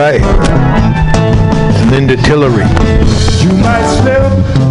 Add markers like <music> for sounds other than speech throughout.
right. Linda Tillery. You might slip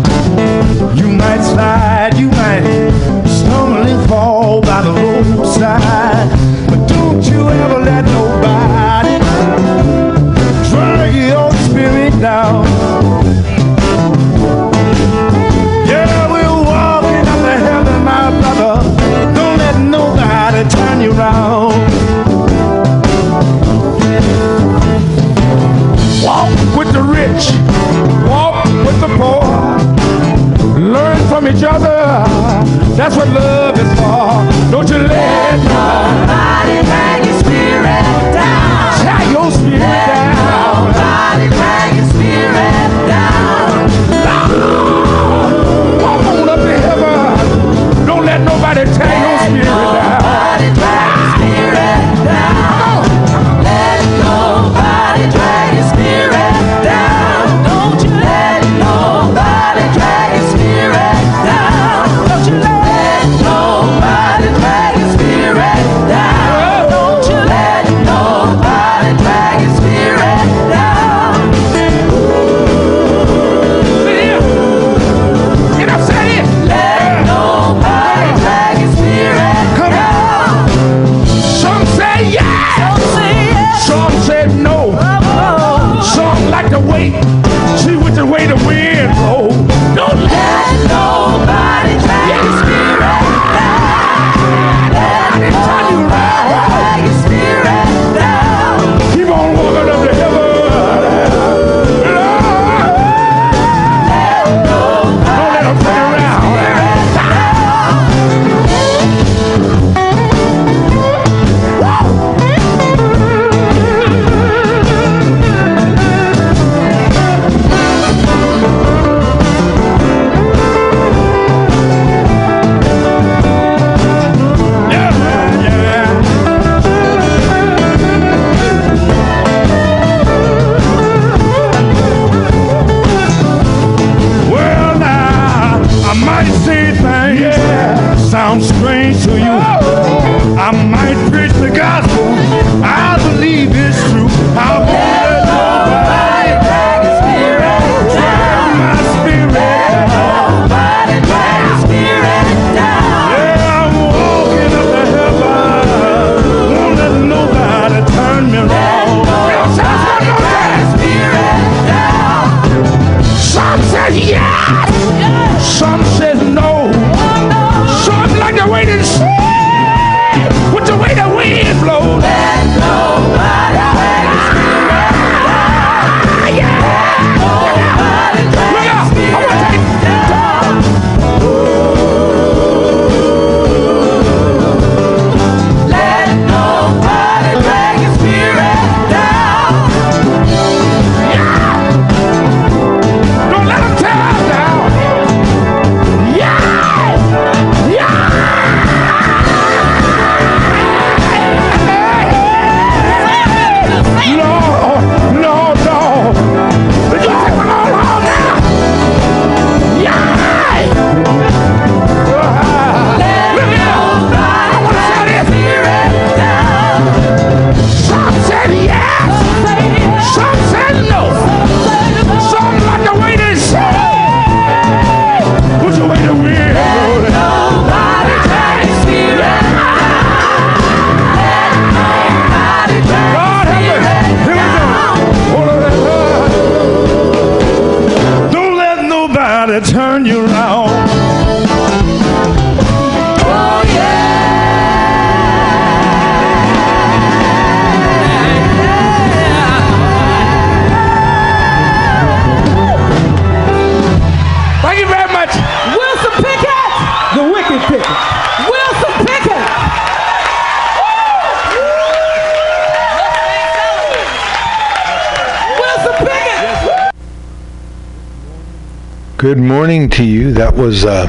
morning to you. That was uh,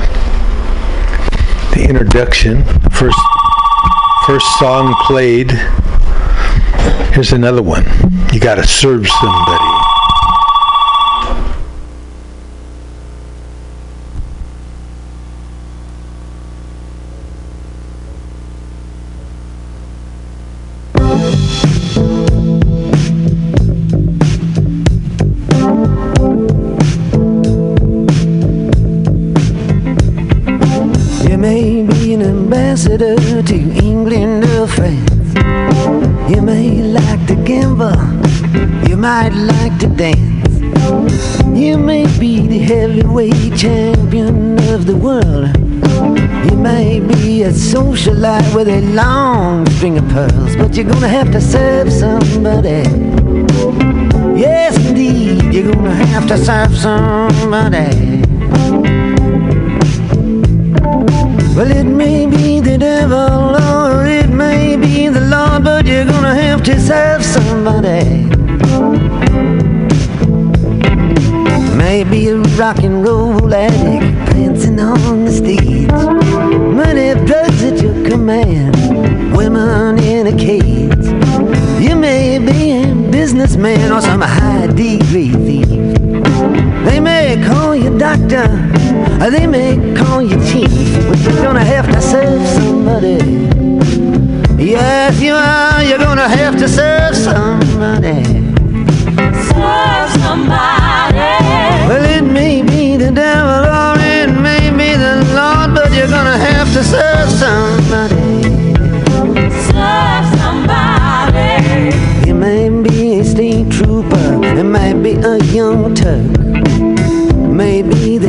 the introduction. First, first song played. Here's another one. You got to serve somebody. To England or France. You may like to gamble, you might like to dance. You may be the heavyweight champion of the world. You may be a socialite with a long string of pearls, but you're gonna have to serve somebody. Yes, indeed, you're gonna have to serve somebody. Well, it may be the devil or it may be the Lord, but you're gonna have to serve somebody. Maybe a rock and roll addict prancing on the stage. Money, drugs at your command, women in a cage. You may be a businessman or some high degree thief. They may call you doctor, or they may call you chief, but you're gonna have to serve somebody. Yes, you are. You're gonna have to serve somebody. Serve somebody. Well, it may be the devil or it may be the Lord, but you're gonna have to serve somebody.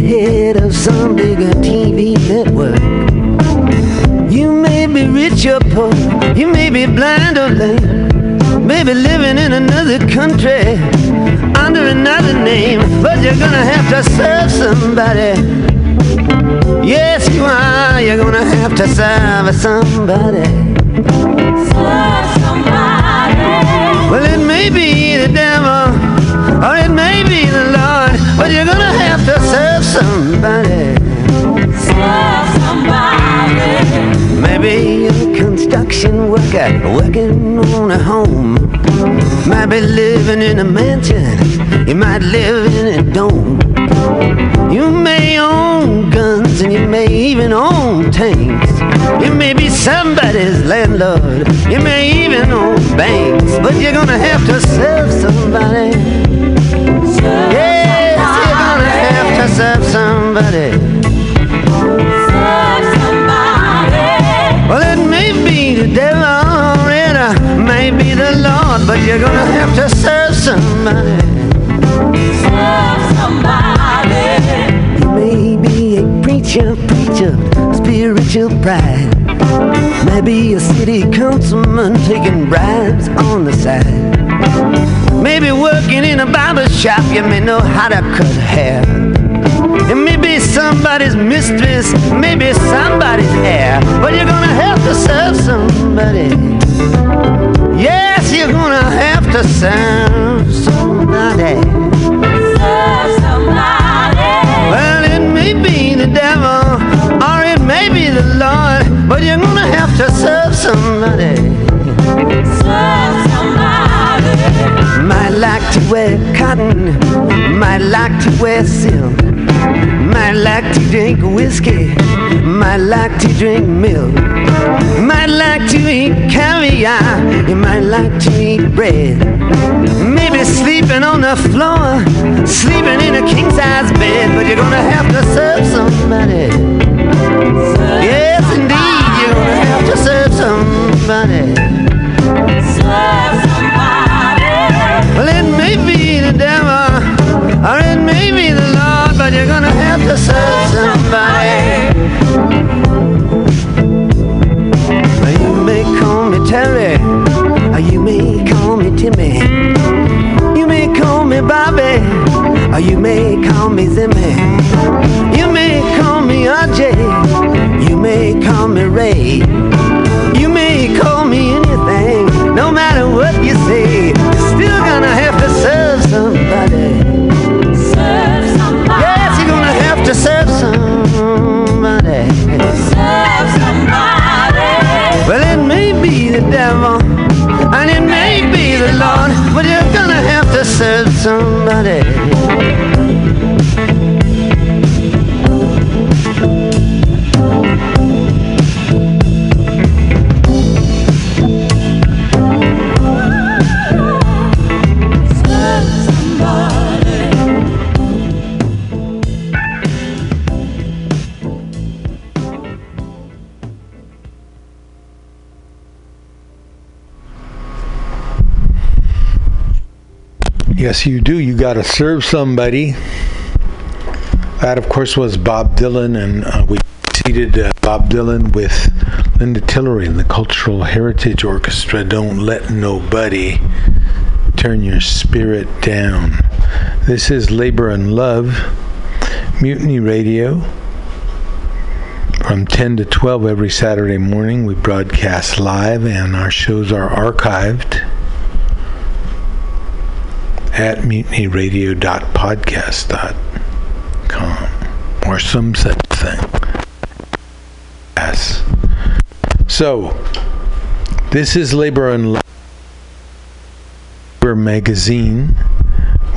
The head of some bigger TV network. You may be rich or poor, you may be blind or lame, maybe living in another country under another name, but you're gonna have to serve somebody. Yes, you are, you're gonna have to serve somebody. Serve somebody. Well, it may be the devil, or it may be the somebody. Serve somebody. Maybe a construction worker working on a home. Might be living in a mansion, you might live in a dome. You may own guns and you may even own tanks. You may be somebody's landlord, you may even own banks, but you're gonna have to serve somebody. Yes, you're gonna have to serve somebody. Serve somebody. Well, it may be the devil or it may be the Lord, but you're gonna have to serve somebody. Serve somebody. You may be a preacher, preacher, spiritual pride. Maybe a city councilman taking bribes on the side. Maybe working in a barber shop, you may know how to cut hair. It may be somebody's mistress, maybe somebody's heir, but you're gonna have to serve somebody. Yes, you're gonna have to serve somebody. Serve somebody. Well, it may be the devil, or it may be the Lord, but you're gonna have to serve somebody. Serve somebody. Might like to wear cotton, might like to wear silk, might like to drink whiskey, might like to drink milk, might like to eat caviar, you might like to eat bread. Maybe sleeping on the floor, sleeping in a king size bed, but you're gonna have to serve somebody. Yes, indeed, you're gonna have to serve somebody. Serve somebody. Well, it may be the devil, or it may be the Lord, but you're gonna have to serve somebody. You may call me Terry, or you may call me Timmy. You may call me Bobby, or you may call me Zimmy. You may call me RJ, you may call me Ray. You may call me anything, no matter what you say. You're still gonna have to serve somebody. To serve somebody. Serve somebody. Well, it may be the devil, and it may be the Lord, but you're gonna have to serve somebody. Yes, you do. You got to serve somebody. That, of course, was Bob Dylan, and uh, we seated uh, Bob Dylan with Linda Tillery and the Cultural Heritage Orchestra. Don't let nobody turn your spirit down. This is Labor and Love, Mutiny Radio. From 10 to 12 every Saturday morning, we broadcast live, and our shows are archived at mutinyradio.podcast.com or some such thing. Yes. So, this is Labor and Labor magazine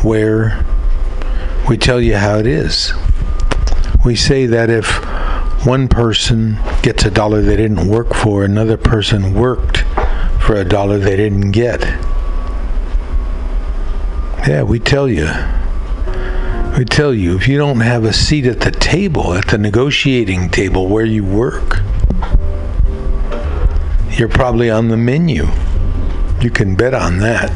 where we tell you how it is. We say that if one person gets a dollar they didn't work for, another person worked for a dollar they didn't get. Yeah, we tell you. We tell you if you don't have a seat at the table, at the negotiating table where you work, you're probably on the menu. You can bet on that.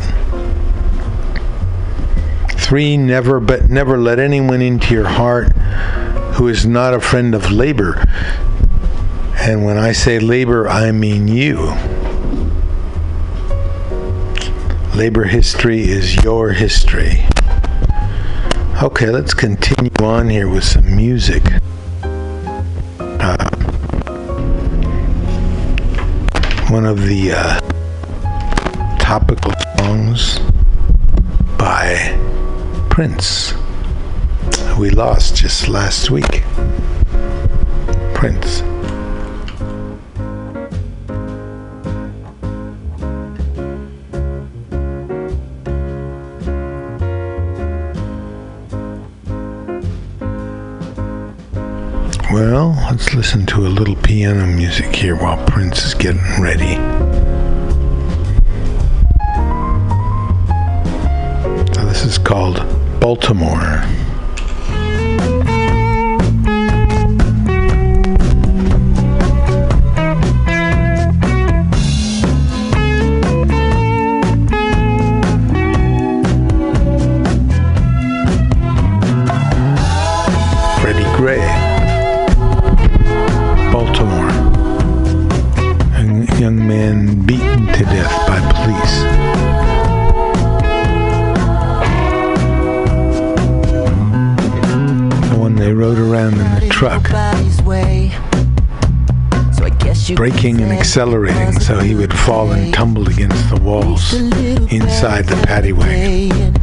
Three, never, but never let anyone into your heart who is not a friend of labor. And when I say labor, I mean you. Labor history is your history. Okay, let's continue on here with some music. Uh, one of the uh, topical songs by Prince, we lost just last week. Prince. Well, let's listen to a little piano music here while Prince is getting ready. So this is called Baltimore. Truck, braking and accelerating so he would fall and tumble against the walls inside the paddy wagon.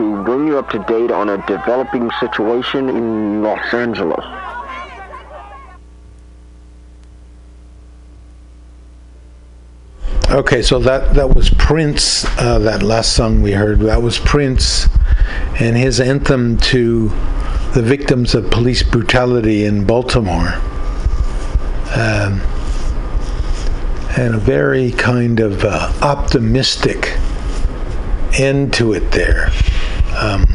To bring you up to date on a developing situation in Los Angeles. Okay, so that that was Prince. Uh, that last song we heard that was Prince, and his anthem to the victims of police brutality in Baltimore. Um, and a very kind of uh, optimistic end to it there. Um,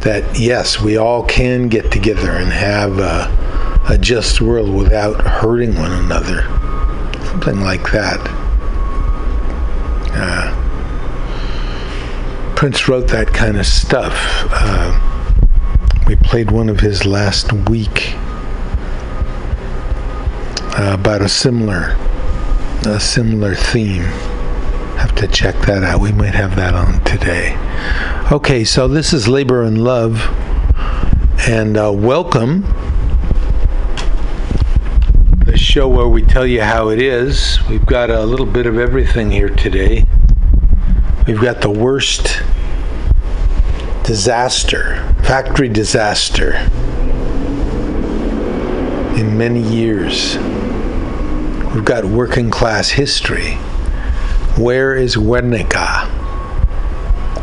that yes, we all can get together and have a, a just world without hurting one another. Something like that. Uh, Prince wrote that kind of stuff. Uh, we played one of his last week uh, about a similar, a similar theme. Have to check that out. We might have that on today. Okay, so this is Labor and Love, and uh, welcome. The show where we tell you how it is. We've got a little bit of everything here today. We've got the worst disaster, factory disaster in many years. We've got working class history. Where is Guernica?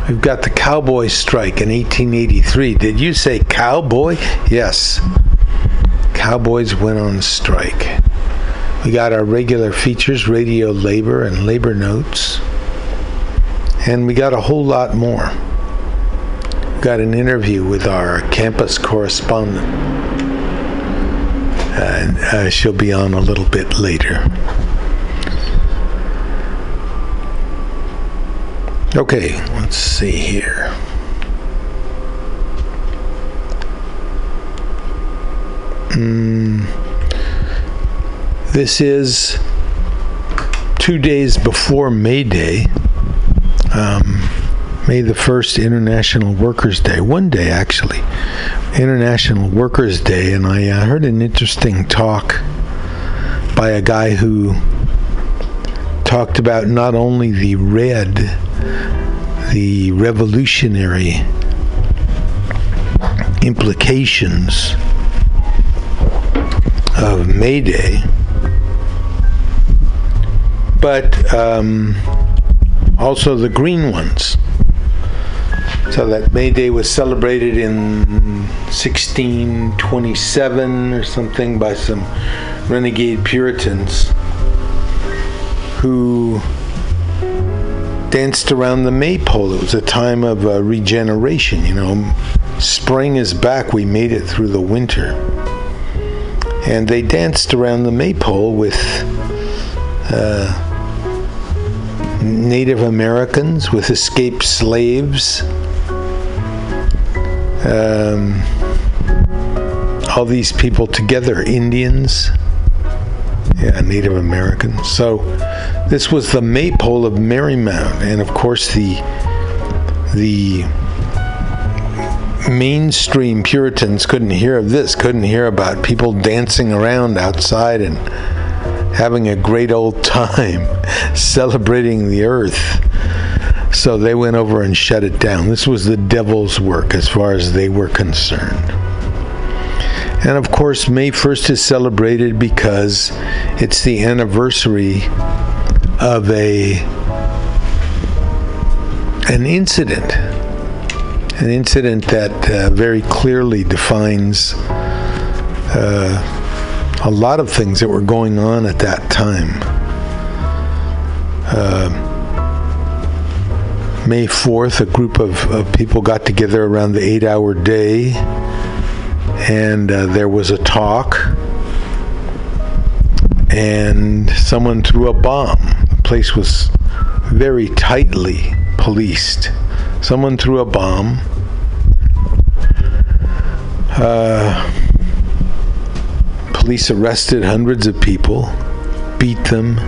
We've got the cowboy strike in 1883. Did you say cowboy? Yes. Cowboys went on strike. We got our regular features, radio labor and labor notes. And we got a whole lot more. We got an interview with our campus correspondent. And uh, she'll be on a little bit later. Okay, let's see here. Mm, this is two days before May Day, um, May the 1st, International Workers' Day. One day, actually. International Workers' Day, and I uh, heard an interesting talk by a guy who talked about not only the red, the revolutionary implications of May Day, but um, also the green ones. So that May Day was celebrated in 1627 or something by some renegade Puritans who danced around the maypole. It was a time of uh, regeneration. You know, spring is back. We made it through the winter. And they danced around the maypole with uh, Native Americans, with escaped slaves, um, all these people together, Indians, yeah, Native Americans. So this was the maypole of Merrymount, and of course the the mainstream Puritans couldn't hear of this, couldn't hear about people dancing around outside and having a great old time <laughs> celebrating the earth. So they went over and shut it down. This was the devil's work as far as they were concerned. And of course, May 1st is celebrated because it's the anniversary of a an incident, an incident that uh, very clearly defines uh, a lot of things that were going on at that time. Uh, May 4th, a group of, of people got together around the eight hour day, and uh, there was a talk, and someone threw a bomb. Place was very tightly policed. Someone threw a bomb. Uh, police arrested hundreds of people, beat them.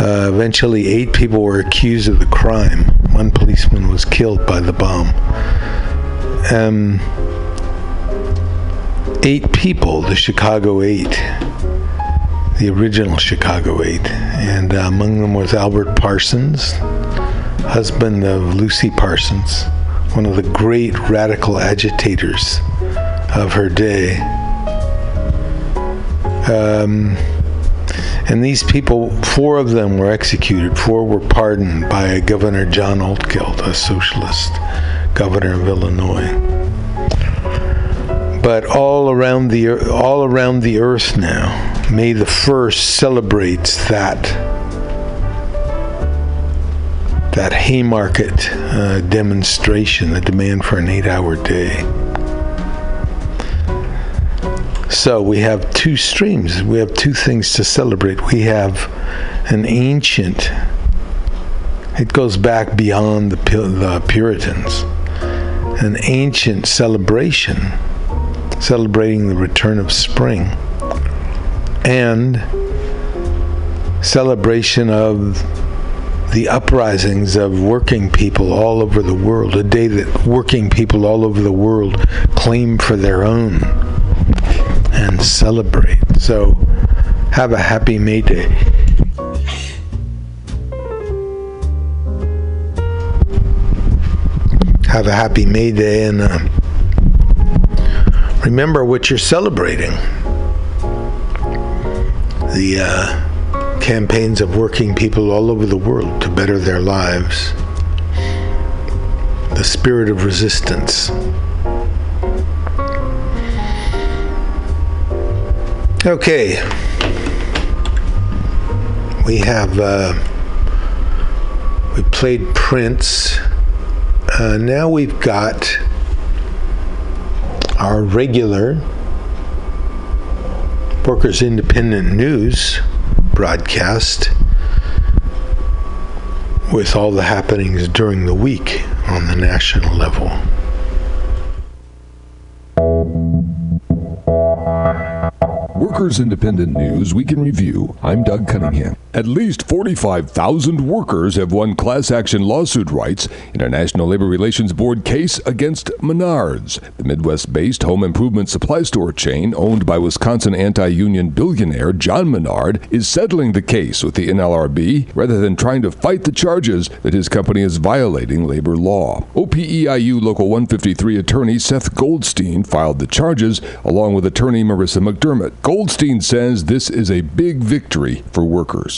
Uh, eventually, eight people were accused of the crime. One policeman was killed by the bomb. Um, eight people, the Chicago Eight, the original Chicago Eight, and uh, among them was Albert Parsons, husband of Lucy Parsons, one of the great radical agitators of her day. Um, and these people, four of them were executed, four were pardoned by Governor John Altgeld, a socialist governor of Illinois. But all around the all around the earth now, May the first celebrates that that Haymarket uh, demonstration, the demand for an eight-hour day. So we have two streams. We have two things to celebrate. We have an ancient. It goes back beyond the, the Puritans. An ancient celebration, celebrating the return of spring, and celebration of the uprisings of working people all over the world. A day that working people all over the world claim for their own and celebrate. So, have a happy May Day. Have a happy May Day and uh, remember what you're celebrating. The uh, campaigns of working people all over the world to better their lives. The spirit of resistance. Okay. We have uh, we played Prince. Uh, now we've got our regular Workers Independent News broadcast with all the happenings during the week on the national level. Workers Independent News Week in Review. I'm Doug Cunningham. At least 45,000 workers have won class action lawsuit rights in a National Labor Relations Board case against Menards, the Midwest based home improvement supply store chain owned by Wisconsin anti union billionaire John Menard, is settling the case with the NLRB rather than trying to fight the charges that his company is violating labor law. OPEIU Local 153 attorney Seth Goldstein filed the charges along with attorney Marissa McDermott. Goldstein says this is a big victory for workers.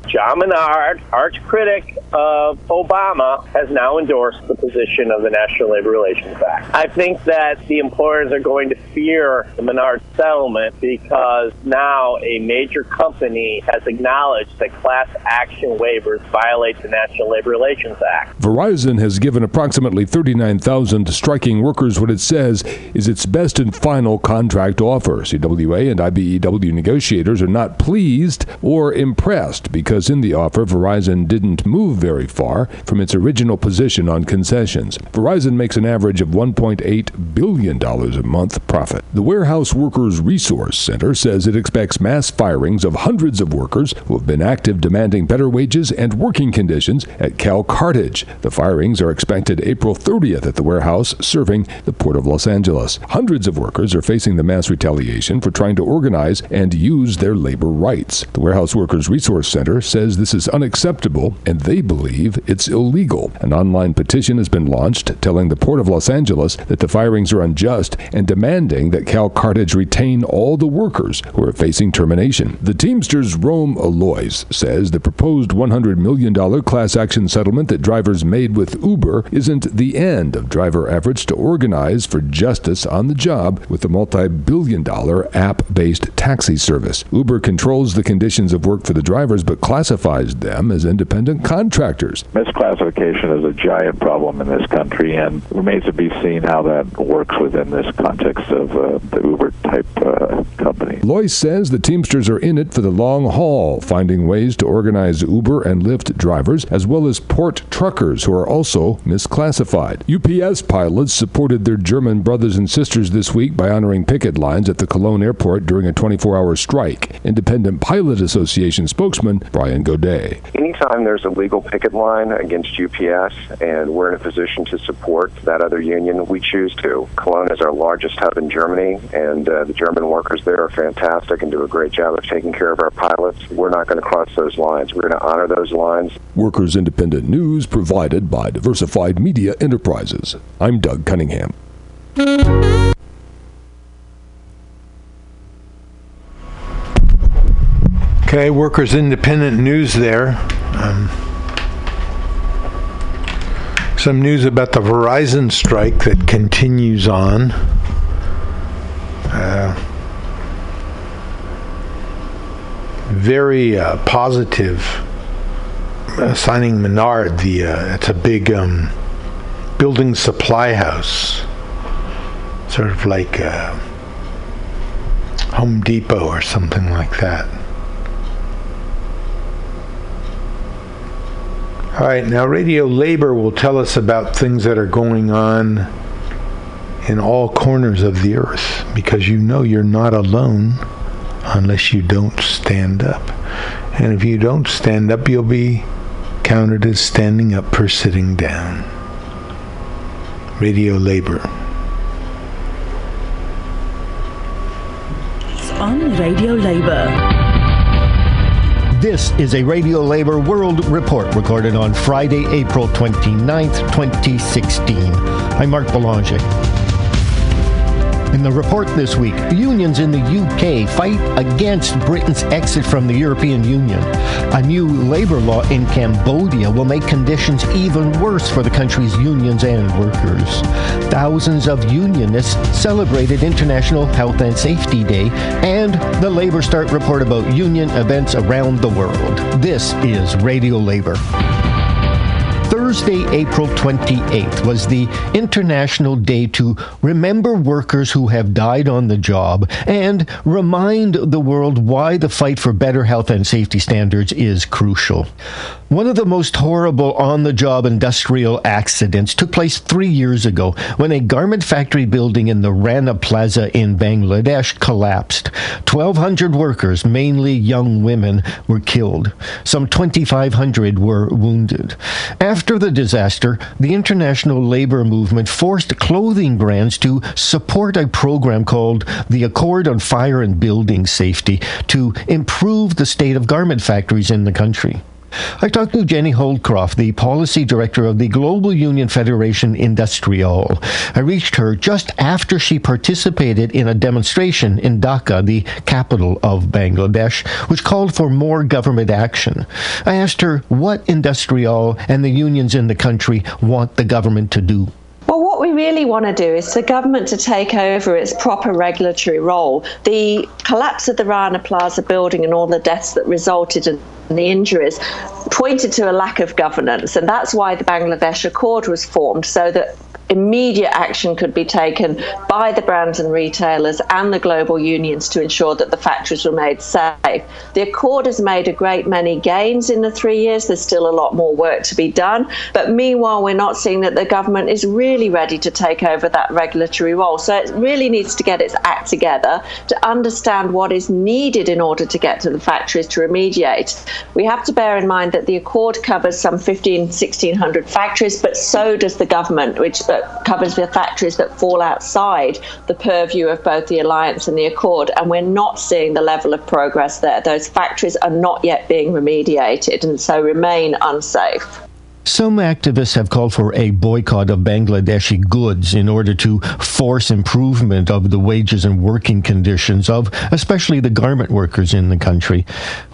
John Menard, arch critic of Obama, has now endorsed the position of the National Labor Relations Act. I think that the employers are going to fear the Menard settlement because now a major company has acknowledged that class action waivers violate the National Labor Relations Act. Verizon has given approximately 39,000 striking workers what it says is its best and final contract offer. CWA and IBEW negotiators are not pleased or impressed because in the offer, Verizon didn't move very far from its original position on concessions. Verizon makes an average of $1.8 billion a month profit. The Warehouse Workers Resource Center says it expects mass firings of hundreds of workers who have been active demanding better wages and working conditions at Cal Cartage. The firings are expected April 30th at the warehouse serving the Port of Los Angeles. Hundreds of workers are facing the mass retaliation for trying to organize and use their labor rights. The Warehouse Workers Resource Center says this is unacceptable and they believe it's illegal. An online petition has been launched telling the Port of Los Angeles that the firings are unjust and demanding that Cal Cartage retain all the workers who are facing termination. The Teamsters Rome Aloise says the proposed $100 million class action settlement that drivers made with Uber isn't the end of driver efforts to organize for justice on the job with the multi billion dollar app based taxi service. Uber controls the conditions of work for the drivers but classifies them as independent contractors. Misclassification is a giant problem in this country, and remains to be seen how that works within this context of uh, the Uber type uh, company. Lois says the Teamsters are in it for the long haul, finding ways to organize Uber and Lyft drivers, as well as port truckers who are also misclassified. UPS pilots supported their German brothers and sisters this week by honoring picket lines at the Cologne airport during a 24 hour strike. Independent Pilot Association spokesman Brian Gaudet. Anytime there's a legal picket line against UPS and we're in a position to support that other union, we choose to. Cologne is our largest hub in Germany, and uh, the German workers there are fantastic and do a great job of taking care of our pilots. We're not going to cross those lines. We're going to honor those lines. Workers Independent News provided by Diversified Media Enterprises. I'm Doug Cunningham. Okay, Workers Independent News there. Um, some news about the Verizon strike that continues on. Uh, very uh, positive uh, signing Menard. The uh, it's a big um, building supply house, sort of like uh, Home Depot or something like that. All right, now Radio Labor will tell us about things that are going on in all corners of the earth because you know you're not alone unless you don't stand up. And if you don't stand up, you'll be counted as standing up for sitting down. Radio Labor. on Radio Labor. This is a Radio Labor World Report recorded on Friday, April 29th, 2016. I'm Mark Belanger. In the report this week, unions in the UK fight against Britain's exit from the European Union. A new labor law in Cambodia will make conditions even worse for the country's unions and workers. Thousands of unionists celebrated International Health and Safety Day, and the LabourStart report about union events around the world. This is Radio Labor. Thursday, April 28th was the International Day to remember workers who have died on the job and remind the world why the fight for better health and safety standards is crucial. One of the most horrible on the job industrial accidents took place three years ago when a garment factory building in the Rana Plaza in Bangladesh collapsed. 1,200 workers, mainly young women, were killed. Some 2,500 were wounded. After the disaster, the international labor movement forced clothing brands to support a program called the Accord on Fire and Building Safety to improve the state of garment factories in the country. I talked to Jenny Holdcroft, the policy director of the Global Union Federation IndustriALL. I reached her just after she participated in a demonstration in Dhaka, the capital of Bangladesh, which called for more government action. I asked her what IndustriALL and the unions in the country want the government to do. Well, what we really want to do is for government to take over its proper regulatory role. The collapse of the Rana Plaza building and all the deaths that resulted in the injuries pointed to a lack of governance, and that's why the Bangladesh Accord was formed so that immediate action could be taken by the brands and retailers and the global unions to ensure that the factories were made safe. The Accord has made a great many gains in the three years. There's still a lot more work to be done. But meanwhile, we're not seeing that the government is really ready to take over that regulatory role. So it really needs to get its act together to understand what is needed in order to get to the factories to remediate. We have to bear in mind that the Accord covers some 15, 1600 factories, but so does the government, which uh, covers the factories that fall outside the purview of both the Alliance and the Accord, and we're not seeing the level of progress there. Those factories are not yet being remediated and so remain unsafe. Some activists have called for a boycott of Bangladeshi goods in order to force improvement of the wages and working conditions of especially the garment workers in the country.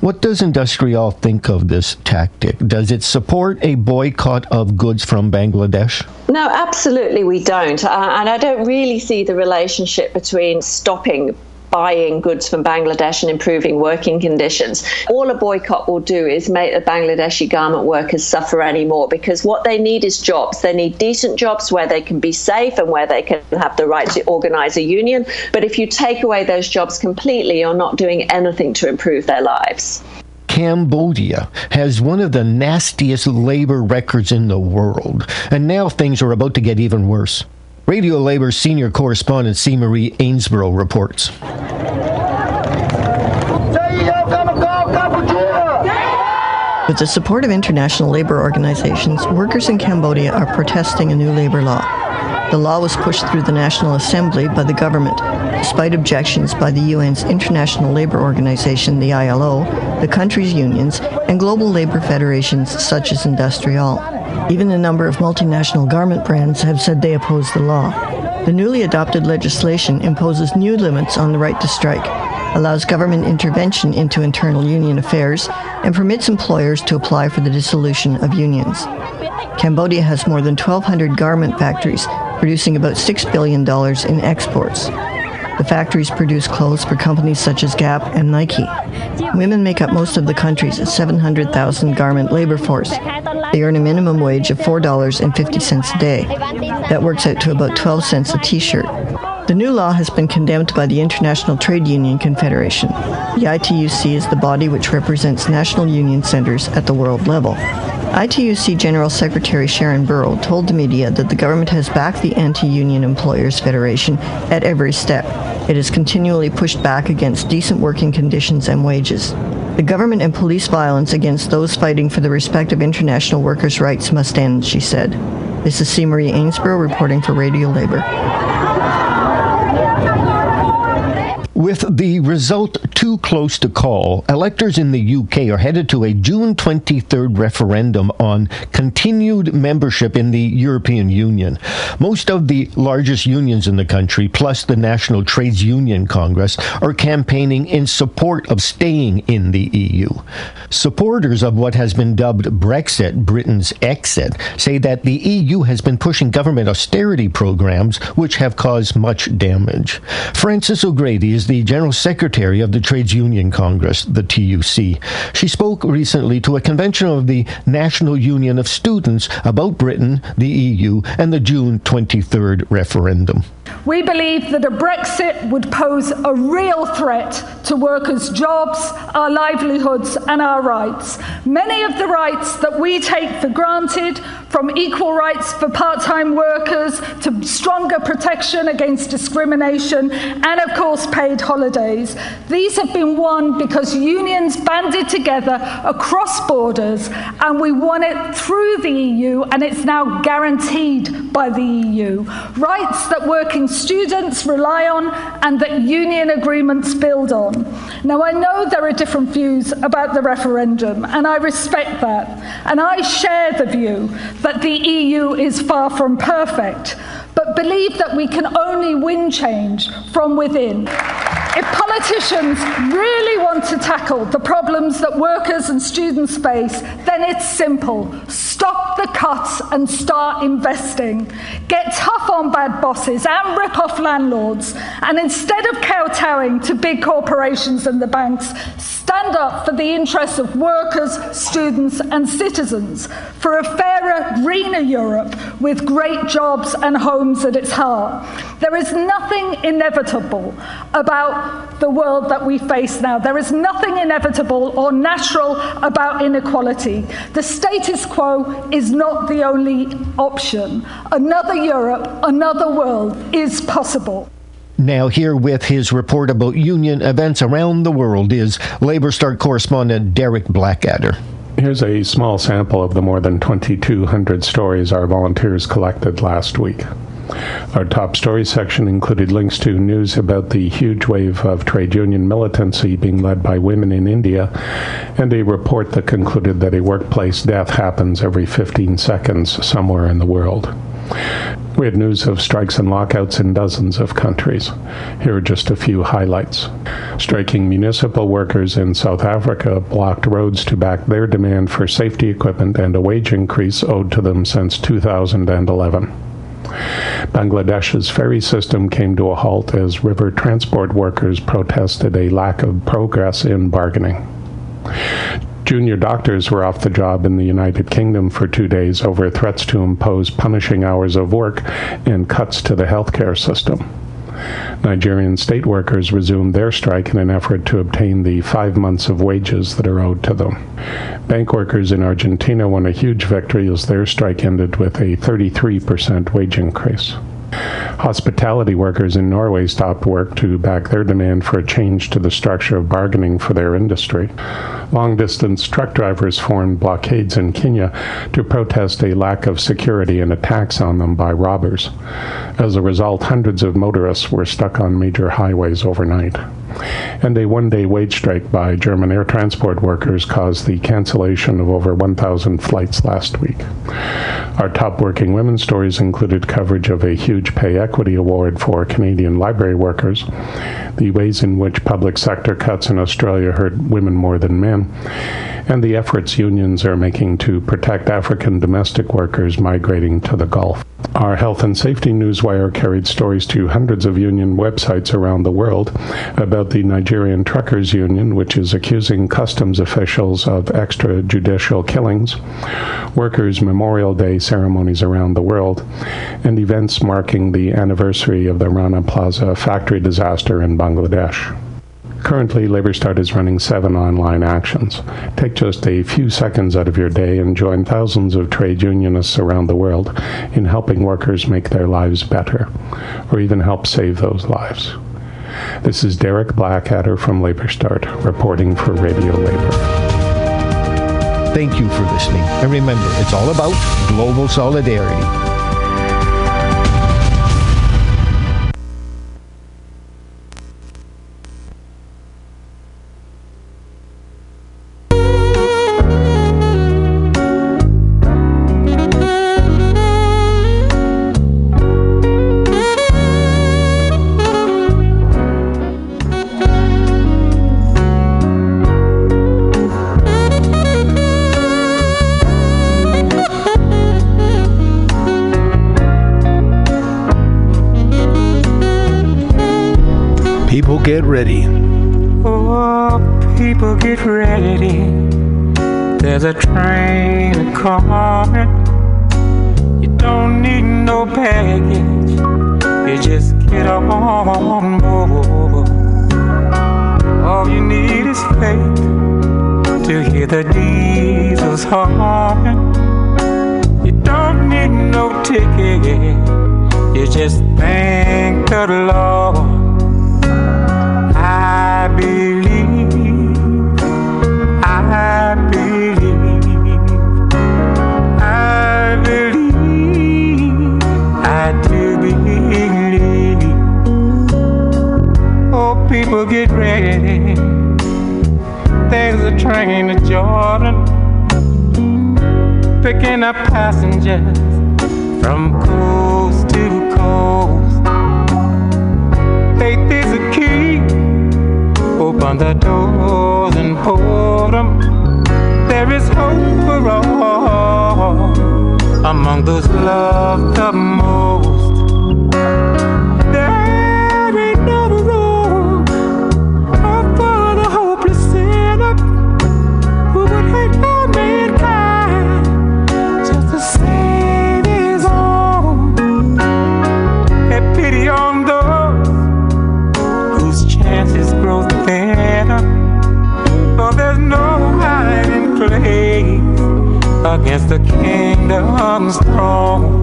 What does IndustriALL think of this tactic? Does it support a boycott of goods from Bangladesh? No, absolutely we don't. Uh, and I don't really see the relationship between stopping buying goods from Bangladesh and improving working conditions. All a boycott will do is make the Bangladeshi garment workers suffer anymore because what they need is jobs. They need decent jobs where they can be safe and where they can have the right to organize a union. But if you take away those jobs completely, you're not doing anything to improve their lives. Cambodia has one of the nastiest labor records in the world, and now things are about to get even worse. Radio Labor senior correspondent C. Marie Ainsborough reports. With the support of international labor organizations, workers in Cambodia are protesting a new labor law. The law was pushed through the National Assembly by the government, despite objections by the UN's International Labor Organization, the ILO, the country's unions, and global labor federations such as IndustriALL. Even a number of multinational garment brands have said they oppose the law. The newly adopted legislation imposes new limits on the right to strike, allows government intervention into internal union affairs, and permits employers to apply for the dissolution of unions. Cambodia has more than 1,200 garment factories, producing about $6 billion in exports. The factories produce clothes for companies such as Gap and Nike. Women make up most of the country's 700,000 garment labor force. They earn a minimum wage of $4.50 a day. That works out to about 12 cents a t shirt. The new law has been condemned by the International Trade Union Confederation. The ITUC is the body which represents national union centers at the world level. ITUC General Secretary Sharon Burrow told the media that the government has backed the Anti Union Employers Federation at every step. It has continually pushed back against decent working conditions and wages. The government and police violence against those fighting for the respect of international workers' rights must end, she said. This is C. Marie Ainsborough reporting for Radio Labor. With the result too close to call, electors in the UK are headed to a June 23rd referendum on continued membership in the European Union. Most of the largest unions in the country, plus the National Trades Union Congress, are campaigning in support of staying in the EU. Supporters of what has been dubbed Brexit, Britain's exit, say that the EU has been pushing government austerity programs which have caused much damage. Frances O'Grady is the General Secretary of the Trades Union Congress, the TUC. She spoke recently to a convention of the National Union of Students about Britain, the EU, and the June 23rd referendum. We believe that a Brexit would pose a real threat to workers' jobs, our livelihoods, and our rights. Many of the rights that we take for granted, from equal rights for part time workers to stronger protection against discrimination, and of course, paid holidays, these have been won because unions banded together across borders, and we won it through the EU, and it's now guaranteed by the EU. Rights that working students rely on and that union agreements build on. Now, I know there are different views about the referendum, and I respect that. And I share the view that the EU is far from perfect, but believe that we can only win change from within. If politicians really want to tackle the problems that workers and students face, then it's simple. Stop the cuts and start investing. Get tough on bad bosses and rip off landlords. And instead of kowtowing to big corporations and the banks, stand up for the interests of workers, students, and citizens for a fairer, greener Europe with great jobs and homes at its heart. There is nothing inevitable about the world that we face now. There is nothing inevitable or natural about inequality. The status quo is not the only option. Another Europe, another world is possible. Now, here with his report about union events around the world is LabourStart correspondent Derek Blackadder. Here's a small sample of the more than 2,200 stories our volunteers collected last week. Our top story section included links to news about the huge wave of trade union militancy being led by women in India, and a report that concluded that a workplace death happens every 15 seconds somewhere in the world. We had news of strikes and lockouts in dozens of countries. Here are just a few highlights. Striking municipal workers in South Africa blocked roads to back their demand for safety equipment and a wage increase owed to them since 2011. Bangladesh's ferry system came to a halt as river transport workers protested a lack of progress in bargaining. Junior doctors were off the job in the United Kingdom for two days over threats to impose punishing hours of work and cuts to the healthcare system. Nigerian state workers resumed their strike in an effort to obtain the five months of wages that are owed to them. Bank workers in Argentina won a huge victory as their strike ended with a 33% wage increase. Hospitality workers in Norway stopped work to back their demand for a change to the structure of bargaining for their industry. Long distance truck drivers formed blockades in Kenya to protest a lack of security and attacks on them by robbers. As a result, hundreds of motorists were stuck on major highways overnight. And a one day wage strike by German air transport workers caused the cancellation of over 1,000 flights last week. Our top working women stories included coverage of a huge pay equity award for Canadian library workers, the ways in which public sector cuts in Australia hurt women more than men, and the efforts unions are making to protect African domestic workers migrating to the Gulf. Our health and safety newswire carried stories to hundreds of union websites around the world about the Nigerian Truckers Union, which is accusing customs officials of extrajudicial killings, Workers' Memorial Day ceremonies around the world, and events marking the anniversary of the Rana Plaza factory disaster in Bangladesh. Currently, LabourStart is running seven online actions. Take just a few seconds out of your day and join thousands of trade unionists around the world in helping workers make their lives better, or even help save those lives. This is Derek Blackadder from LabourStart reporting for Radio Labor. Thank you for listening. And remember, it's all about global solidarity. Ready. Oh, people get ready. There's a train coming. You don't need no baggage. You just get on board. All you need is faith to hear the diesels humming. You don't need no ticket. You just thank the Lord. People get ready. There's a train to Jordan, picking up passengers from coast Open the doors and pour them. There is hope for all among those loved the most. Against the kingdom's throne.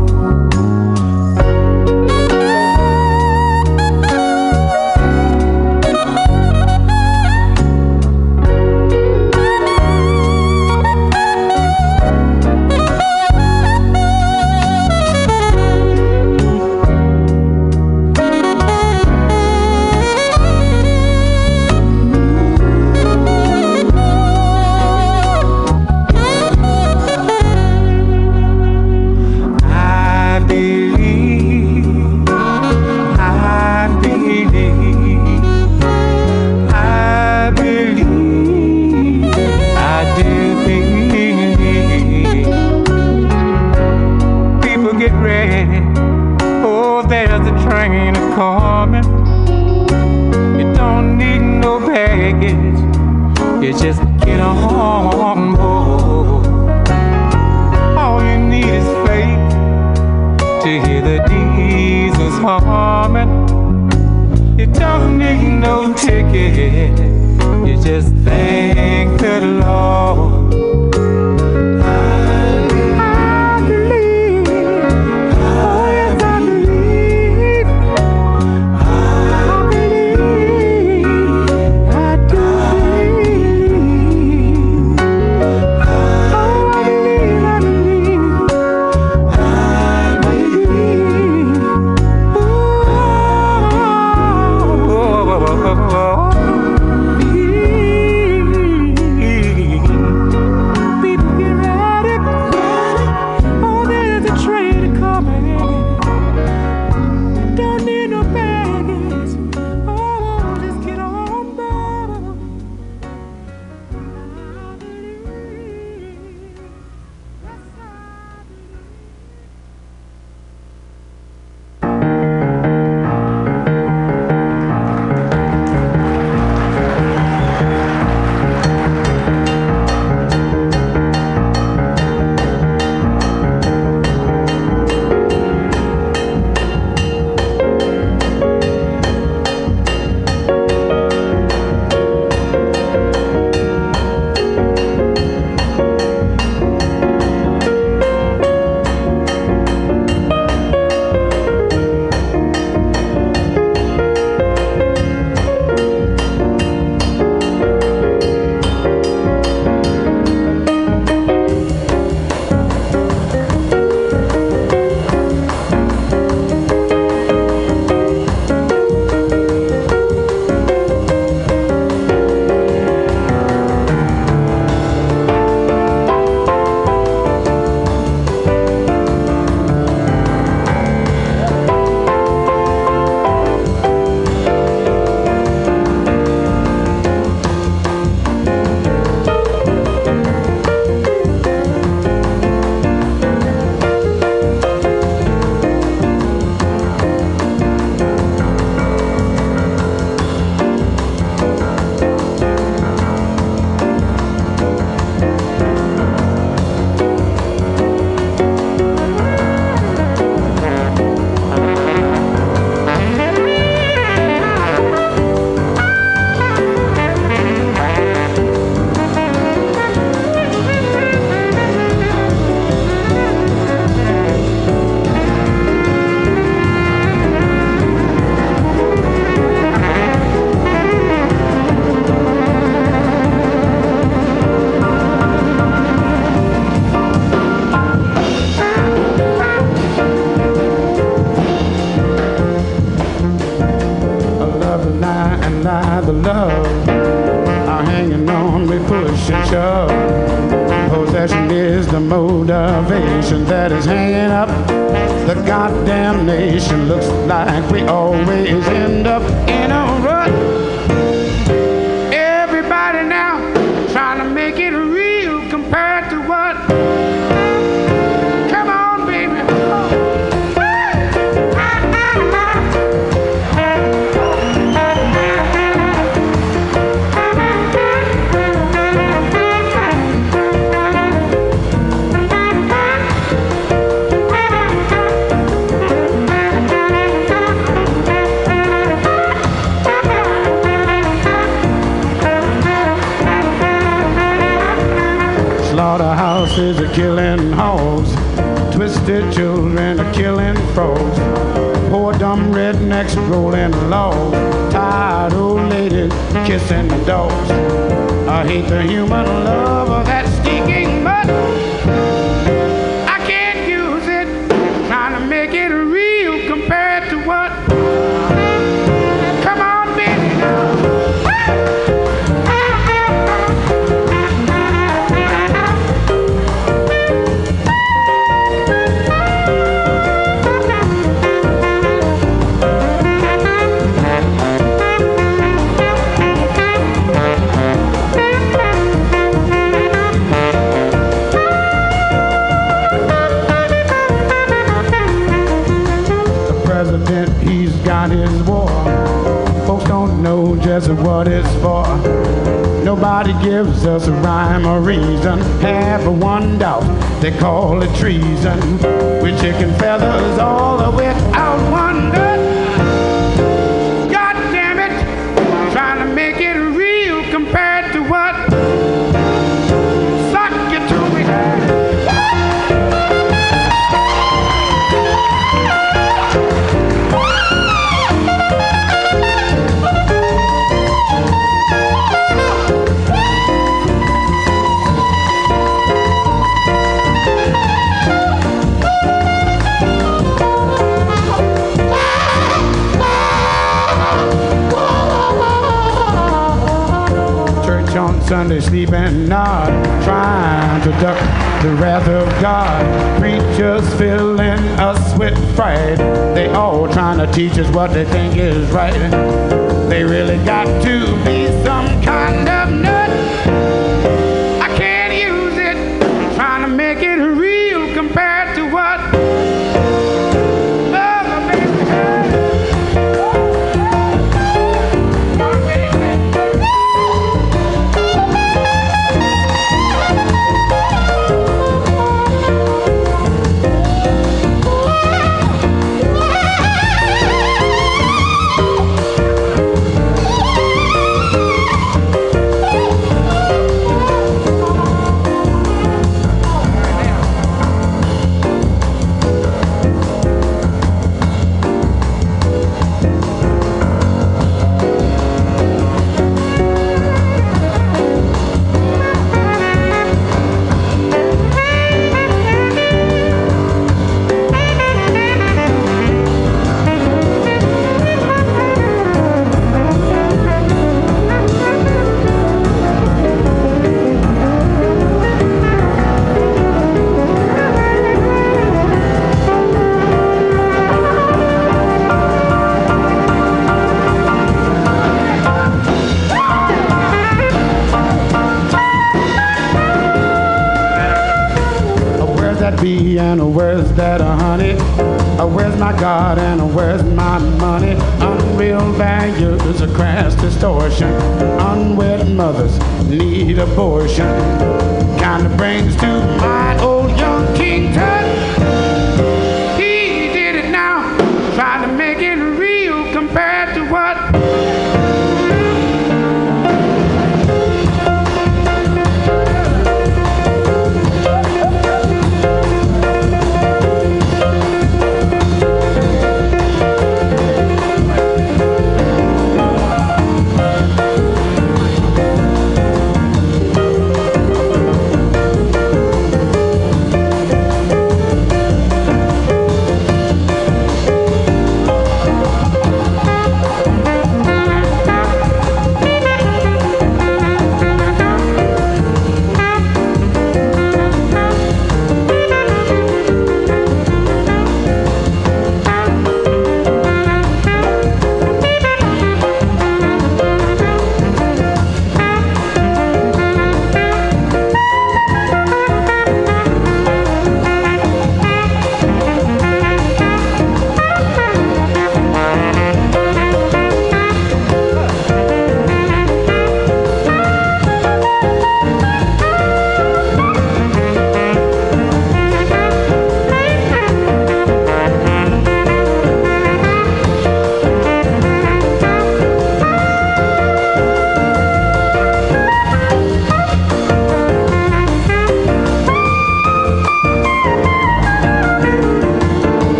you just get on board. All you need is faith to hear the Jesus humming. You don't need no ticket. You just thank the Lord. and where's that honey? Where's my God and where's my money? Unreal values, a crass distortion. Unwed mothers need abortion. Kinda brings to mind old young King Tut.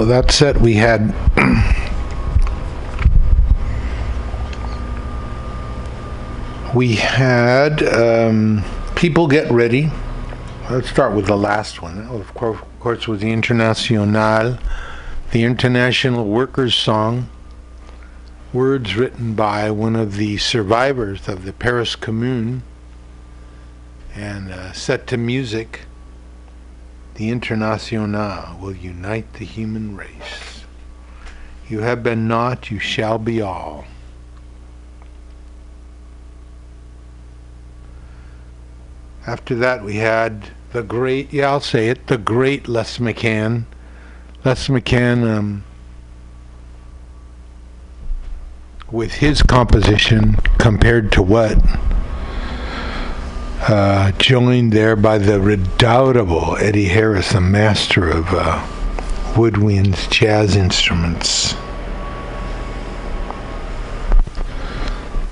So that said, we had <clears throat> we had um, people get ready. Let's start with the last one. Of course, course, was the Internationale, the International Workers' Song. Words written by one of the survivors of the Paris Commune and uh, set to music. The Internationale will unite the human race. You have been not, you shall be all. After that, we had the great, yeah, I'll say it, the great Les McCann. Les McCann, um, with his composition compared to what? Uh, joined there by the redoubtable Eddie Harris, a master of uh, woodwinds, jazz instruments.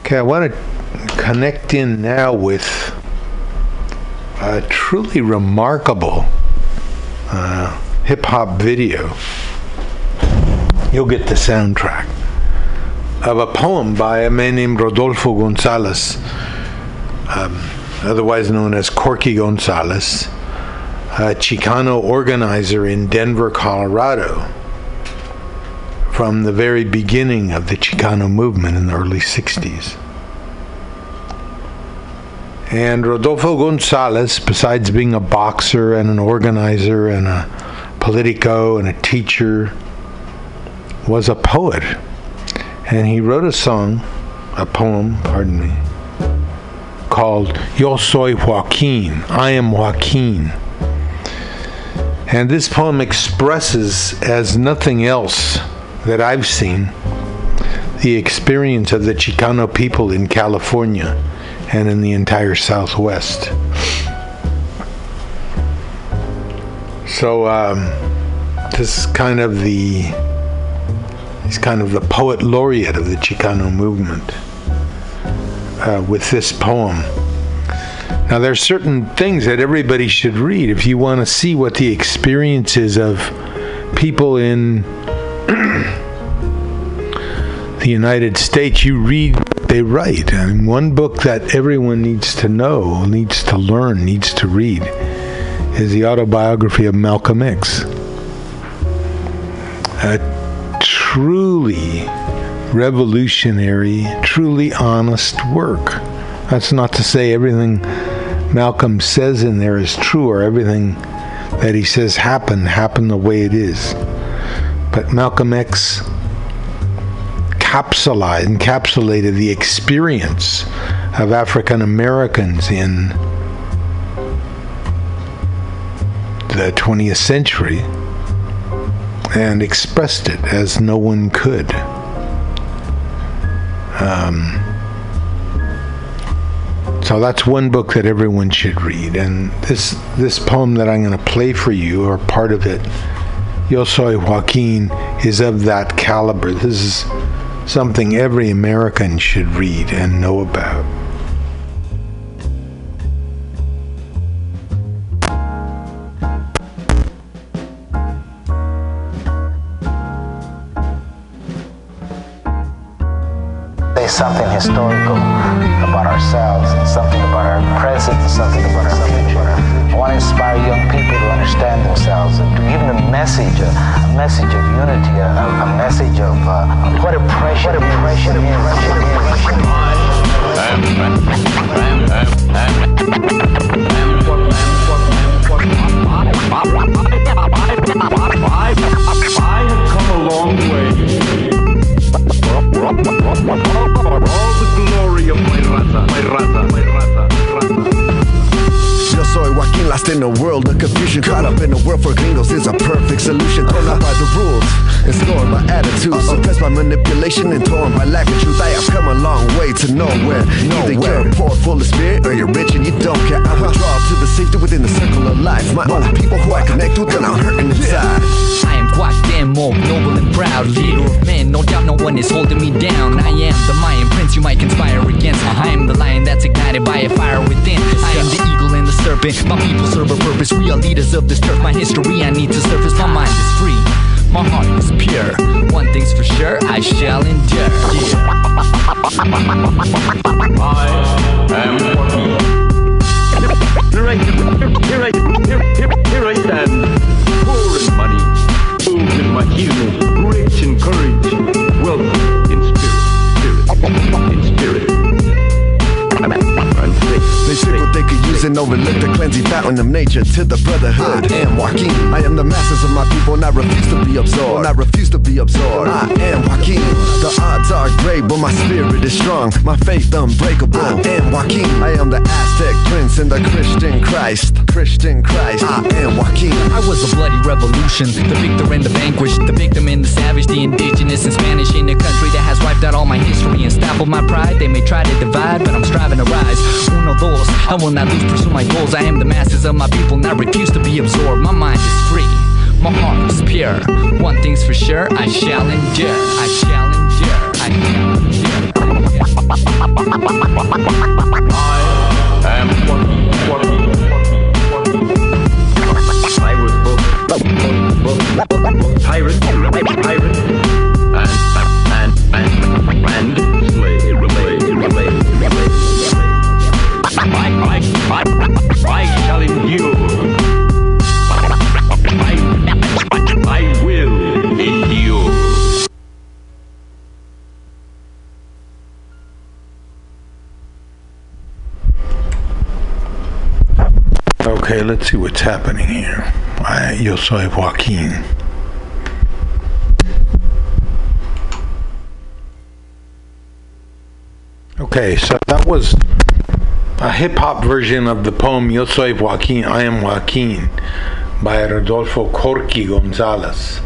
Okay, I want to connect in now with a truly remarkable uh, hip hop video. You'll get the soundtrack of a poem by a man named Rodolfo Gonzalez, otherwise known as Corky Gonzalez, a Chicano organizer in Denver, Colorado, from the very beginning of the Chicano movement in the early 60s. And Rodolfo Gonzalez, besides being a boxer and an organizer and a politico and a teacher, was a poet. And he wrote a song, a poem, pardon me, called Yo Soy Joaquin. I am Joaquin. And this poem expresses, as nothing else that I've seen, the experience of the Chicano people in California and in the entire Southwest. So um, this is kind of the he's kind of the poet laureate of the Chicano movement uh, with this poem. Now there are certain things that everybody should read if you want to see what the experience is of people in <clears throat> the United States. You read they write. And one book that everyone needs to know, needs to learn, needs to read is the autobiography of Malcolm X. A truly revolutionary, truly honest work. That's not to say everything Malcolm says in there is true or everything that he says happened happened the way it is. But Malcolm X encapsulated, encapsulated the experience of African Americans in the 20th century and expressed it as no one could. Um, so that's one book that everyone should read. And this this poem that I'm going to play for you, or part of it, Yo Soy Joaquin, is of that caliber. This is something every American should read and know about. Historical about ourselves and something about our present and something about our future. I want to inspire young people to understand themselves and to give them a message, a, a message of unity, a, a message of uh, what oppression, what oppression I have come a long way. All the glory of my raza, my lost in the world of confusion. Caught up in the world for gringos is a perfect solution. Torn up by the rules and scorned by attitude. Suppressed by manipulation and torn by lack of truth. I have come a long way to nowhere. Either you're poor, full of spirit, or you're rich and you don't care. I withdraw to the safety within the circle of life. My own people who I connect with, and I'm hurting inside. I am quite damn more noble and proud. Leader of men, no doubt no one is holding me down. I am the Mayan prince you might conspire against. I am the lion that's ignited by a fire within. I am the eagle and the serpent. My people serve a purpose. We are leaders of this turf. My history I need to surface. My mind is free. My heart is pure. One thing's for sure, I shall endure. I am Joaquin. Fountain of nature to the brotherhood. I am Joaquin. I am the masters of my people, and I refuse to be absorbed. And I refuse to be absorbed. I am Joaquin. The odds are great, but my spirit is strong. My faith unbreakable. I am Joaquin. I am the Aztec prince and the Christian Christ. Christian Christ. Ah. I am Joaquin. I was a bloody revolution, the victor and the vanquished, the victim and the savage, the indigenous and Spanish in a country that has wiped out all my history and stifled my pride. They may try to divide, but I'm striving to rise. Uno, dos, I will not lose, pursue my goals. I am the masses of my people, and I refuse to be absorbed. My mind is free, my heart is pure. One thing's for sure, I shall endure. I shall endure. I shall I am Joaquin, and, and, and, and. I, I, I, I shall endure. I, I will endure. Okay, let's see what's happening here. Yo soy Joaquin. Okay, so that was a hip hop version of the poem Yo soy Joaquin, I am Joaquin by Rodolfo Corky Gonzalez.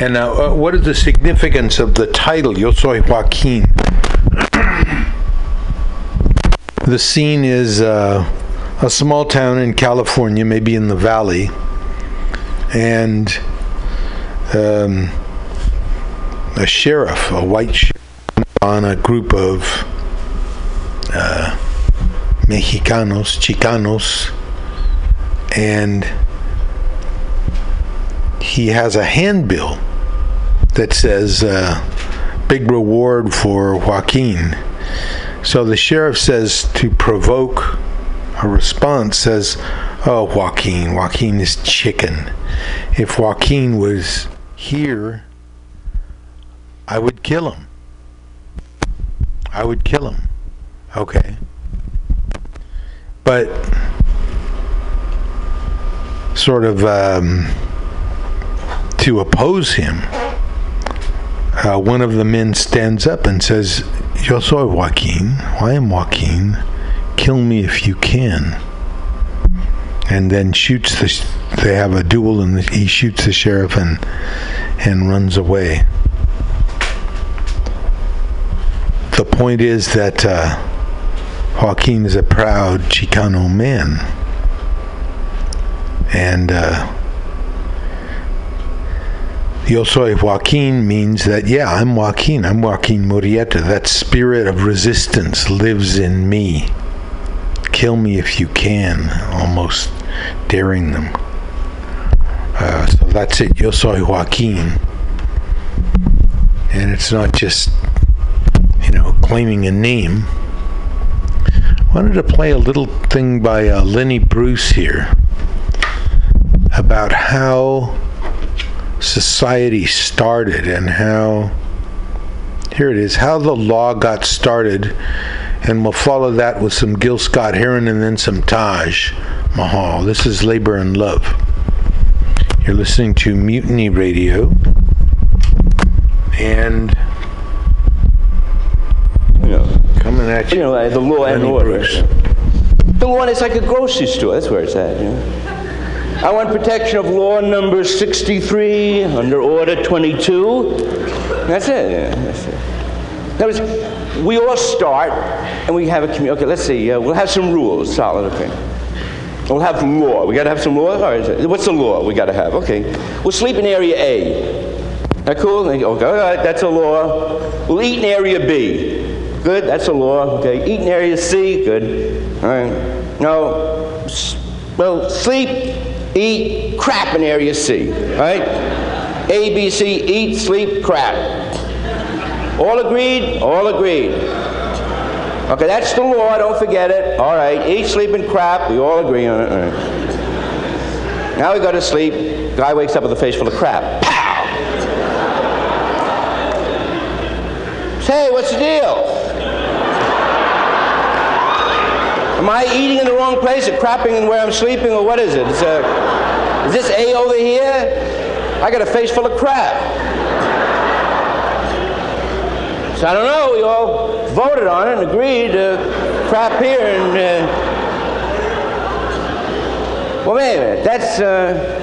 And uh, uh, what is the significance of the title Yo soy Joaquin? the scene is uh, a small town in California, maybe in the valley, and um, a sheriff, a white sheriff, on a group of uh, Mexicanos, Chicanos, and he has a handbill that says uh, big reward for Joaquin. So the sheriff says to provoke a response says, "Oh, Joaquin, Joaquin is chicken. If Joaquin was here, I would kill him. I would kill him." Okay. But sort of um, to oppose him, uh, one of the men stands up and says, Yo soy Joaquin. I am Joaquin. Kill me if you can. And then shoots the. They have a duel, and he shoots the sheriff and and runs away. The point is that uh, Joaquin is a proud Chicano man, and. Uh, Yo soy Joaquin means that, yeah, I'm Joaquin. I'm Joaquin Murrieta. That spirit of resistance lives in me. Kill me if you can, almost daring them. Uh, so that's it. Yo soy Joaquin. And it's not just, you know, claiming a name. I wanted to play a little thing by uh, Lenny Bruce here about how society started and how here it is how the law got started and we'll follow that with some Gil Scott Heron and then some Taj Mahal this is Labor and Love you're listening to Mutiny Radio and You know, coming at you you know, the law and order. The law, it's like a grocery store. That's where it's at. You know? I want protection of law number 63 under order 22. That's it. Yeah, that's it. That was, we all start and we have a community. Okay, let's see. Uh, we'll have some rules. Solid. Okay. We'll have law. We got to have some law. All right. What's the law we got to have? Okay. We'll sleep in area A. That cool? Okay. All right. That's a law. We'll eat in area B. Good. That's a law. Okay. Eat in area C. Good. All right. Now, well, sleep, eat, crap in area C. All right. ABC, eat, sleep, crap. All agreed? All agreed. Okay, that's the law, don't forget it. All right, eat, sleep, and crap. We all agree on it. Right. Now we go to sleep. Guy wakes up with a face full of crap. Pow! Say, what's the deal? Am I eating in the wrong place or crapping in where I'm sleeping or what is it? Is, uh, is this A over here? I got a face full of crap. So I don't know. We all voted on it and agreed to crap here and. Uh, well, wait a minute. That's. Uh,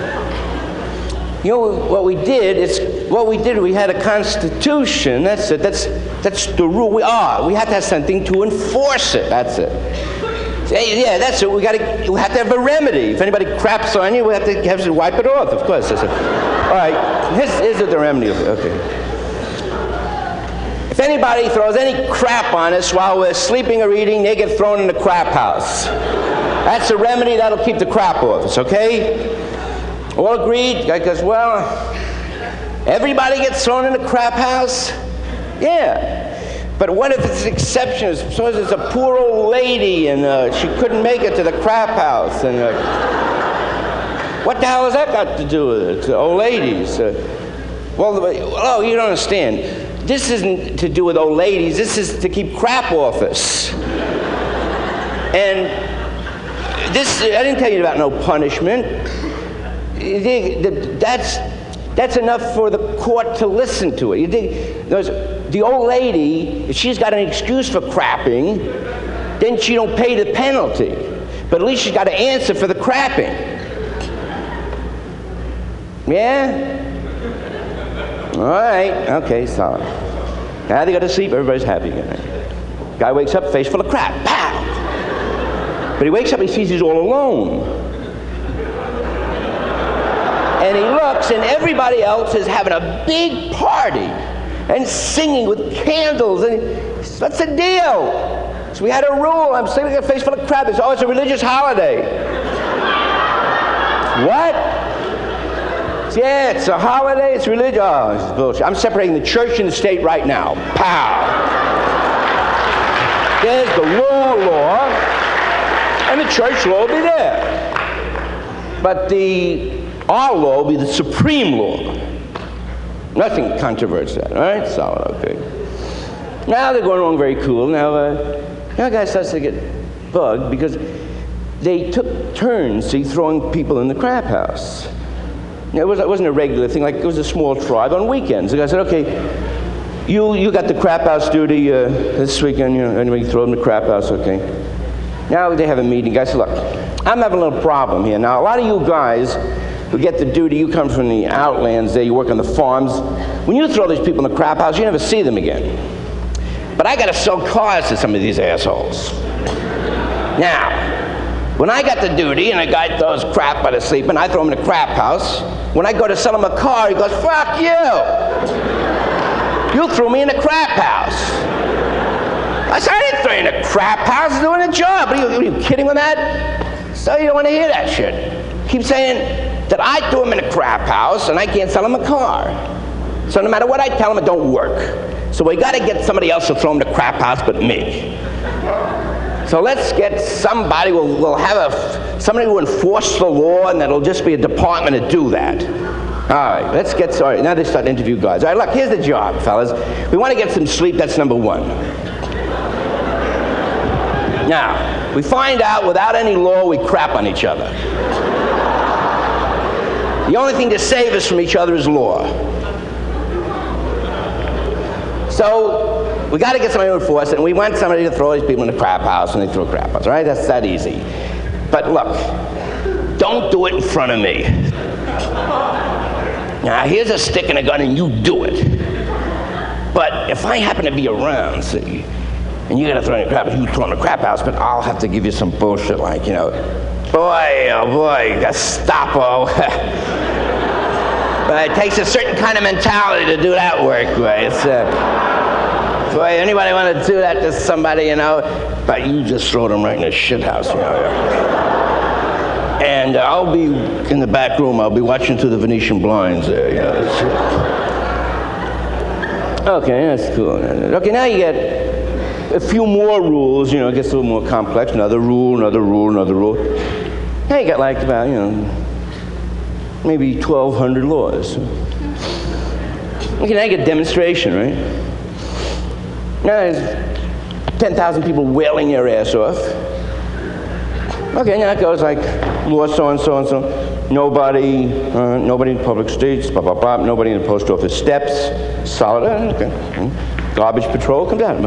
you know what we did? It's what we did. We had a constitution. That's it. That's that's the rule. We are. We have to have something to enforce it. That's it. Yeah, that's it. We got to. We have to have a remedy. If anybody craps on you, we have to have to wipe it off. Of course. All right. Here's, here's the remedy. Okay. If anybody throws any crap on us while we're sleeping or eating, they get thrown in the crap house. That's a remedy that'll keep the crap off us. Okay? All agreed? Guy goes, well, everybody gets thrown in the crap house. Yeah. But what if it's an exception? Suppose it's a poor old lady and uh, she couldn't make it to the crap house. And uh, what the hell has that got to do with it? Old ladies. Uh, well, oh, you don't understand. This isn't to do with old ladies. This is to keep crap off us. And this, I didn't tell you about no punishment. That's, that's enough for the court to listen to it. You think, the old lady, if she's got an excuse for crapping, then she don't pay the penalty. But at least she's got to answer for the crapping. Yeah? All right. Okay, solid. Now they go to sleep, everybody's happy again. Guy wakes up, face full of crap. Pow! But he wakes up, he sees he's all alone. And he looks, and everybody else is having a big party and singing with candles. And what's the deal? So we had a rule. I'm sitting a face full of crap. It's always a religious holiday. what? Yeah, it's a holiday. It's religious. Oh, bullshit. I'm separating the church and the state right now. Pow. There's the raw law, and the church law will be there. But the our law will be the supreme law. Nothing controverts that, all right? Solid, okay. Now they're going along very cool. Now, uh, now guy starts to get bugged because they took turns see, throwing people in the crap house. It, was, it wasn't a regular thing, like it was a small tribe on weekends. The guy said, okay, you, you got the crap house duty uh, this weekend, you know, anybody throw them the crap house, okay. Now they have a meeting. Guy said, look, I'm having a little problem here. Now, a lot of you guys who get the duty. You come from the outlands there, you work on the farms. When you throw these people in the crap house, you never see them again. But I got to sell cars to some of these assholes. Now, when I got the duty and a guy throws crap by the sleep and I throw him in the crap house, when I go to sell him a car, he goes, fuck you! You threw me in the crap house. I said, I didn't throw you in the crap house, doing a job. Are you, are you kidding with that? So you don't want to hear that shit. Keep saying, that I threw him in a crap house and I can't sell him a car. So no matter what I tell him, it don't work. So we got to get somebody else to throw him in the crap house but me. So let's get somebody, we'll, we'll have a, somebody who enforce the law and that'll just be a department to do that. All right, let's get started. Now they start to interview guys. All right, look, here's the job, fellas. We want to get some sleep, that's number one. Now, we find out without any law we crap on each other. The only thing to save us from each other is law. So we got to get somebody to enforce it, and we want somebody to throw these people in the crap house, and they throw crap house, right? That's that easy. But look, don't do it in front of me. Now, here's a stick and a gun, and you do it. But if I happen to be around, see, and you got to throw in the crap house, you throw in the crap house, but I'll have to give you some bullshit like, you know, boy, oh boy, Gestapo. <laughs> But it takes a certain kind of mentality to do that work, right? It's, uh, boy, anybody want to do that to somebody, you know? But you just throw them right in the shit house, you know? And I'll be in the back room. I'll be watching through the Venetian blinds there. You know. Okay, that's cool. Okay, now you get a few more rules. You know, it gets a little more complex. Another rule, another rule, another rule. Now you got like about, you know, maybe 1,200 laws. Okay, now get demonstration, right? Now there's 10,000 people wailing your ass off. Okay, now it goes like law so and so and so. Nobody, uh, nobody in public streets, blah, blah, blah. Nobody in the post office steps. Solid, uh, okay. Hmm. Garbage patrol, come down.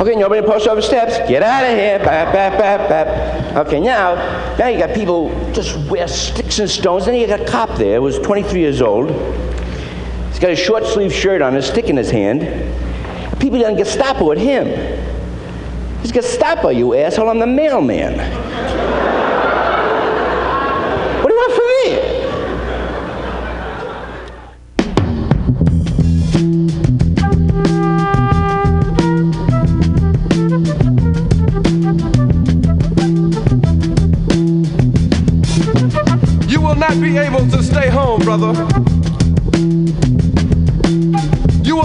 Okay, nobody in the post office steps. Get out of here. Bap, bap, bap, bap. Okay, now, now you got people just wear sticks and stones. Then you got a cop there, who was 23 years old. He's got a short sleeve shirt on, a stick in his hand. People done Gestapo at him. He's Gestapo, you asshole. I'm the mailman. what do you want from me? You will not be able to stay home, brother.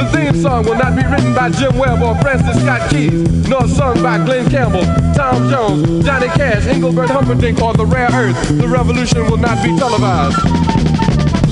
The theme song will not be written by Jim Webb or Francis Scott Keys, nor sung by Glen Campbell, Tom Jones, Johnny Cash, Engelbert Humperdinck, or The Rare Earth. The revolution will not be televised.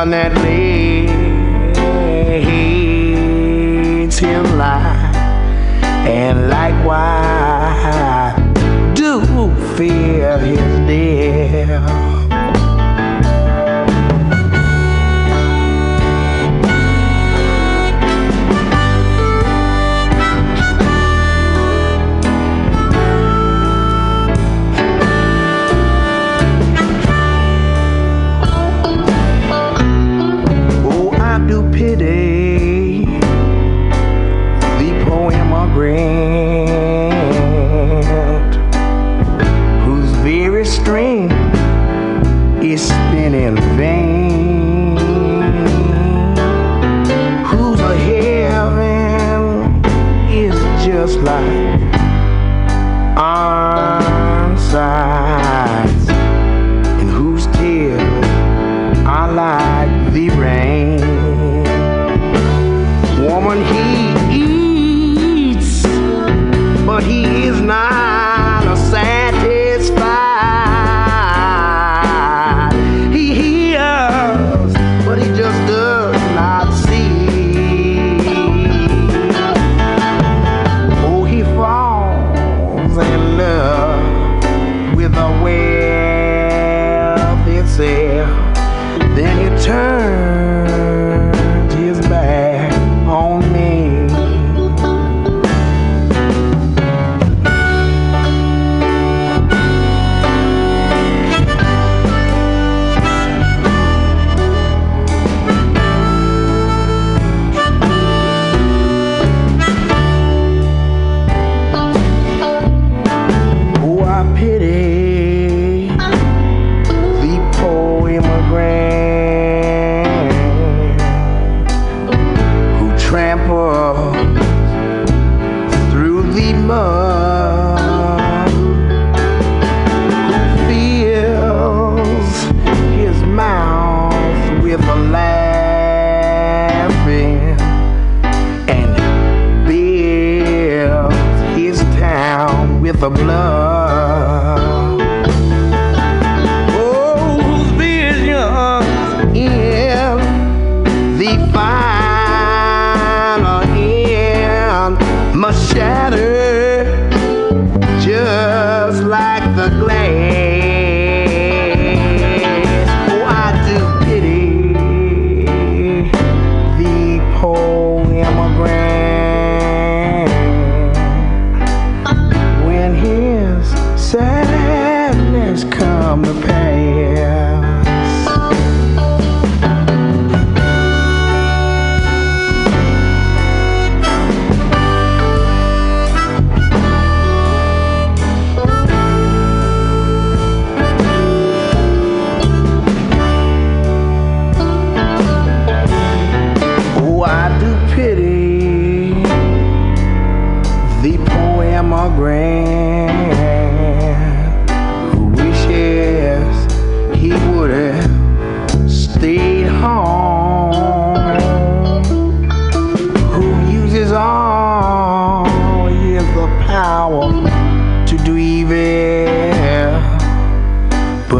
down that leads him lie and likewise do feel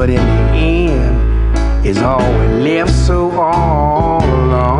But in the end, it's all we left, so all alone.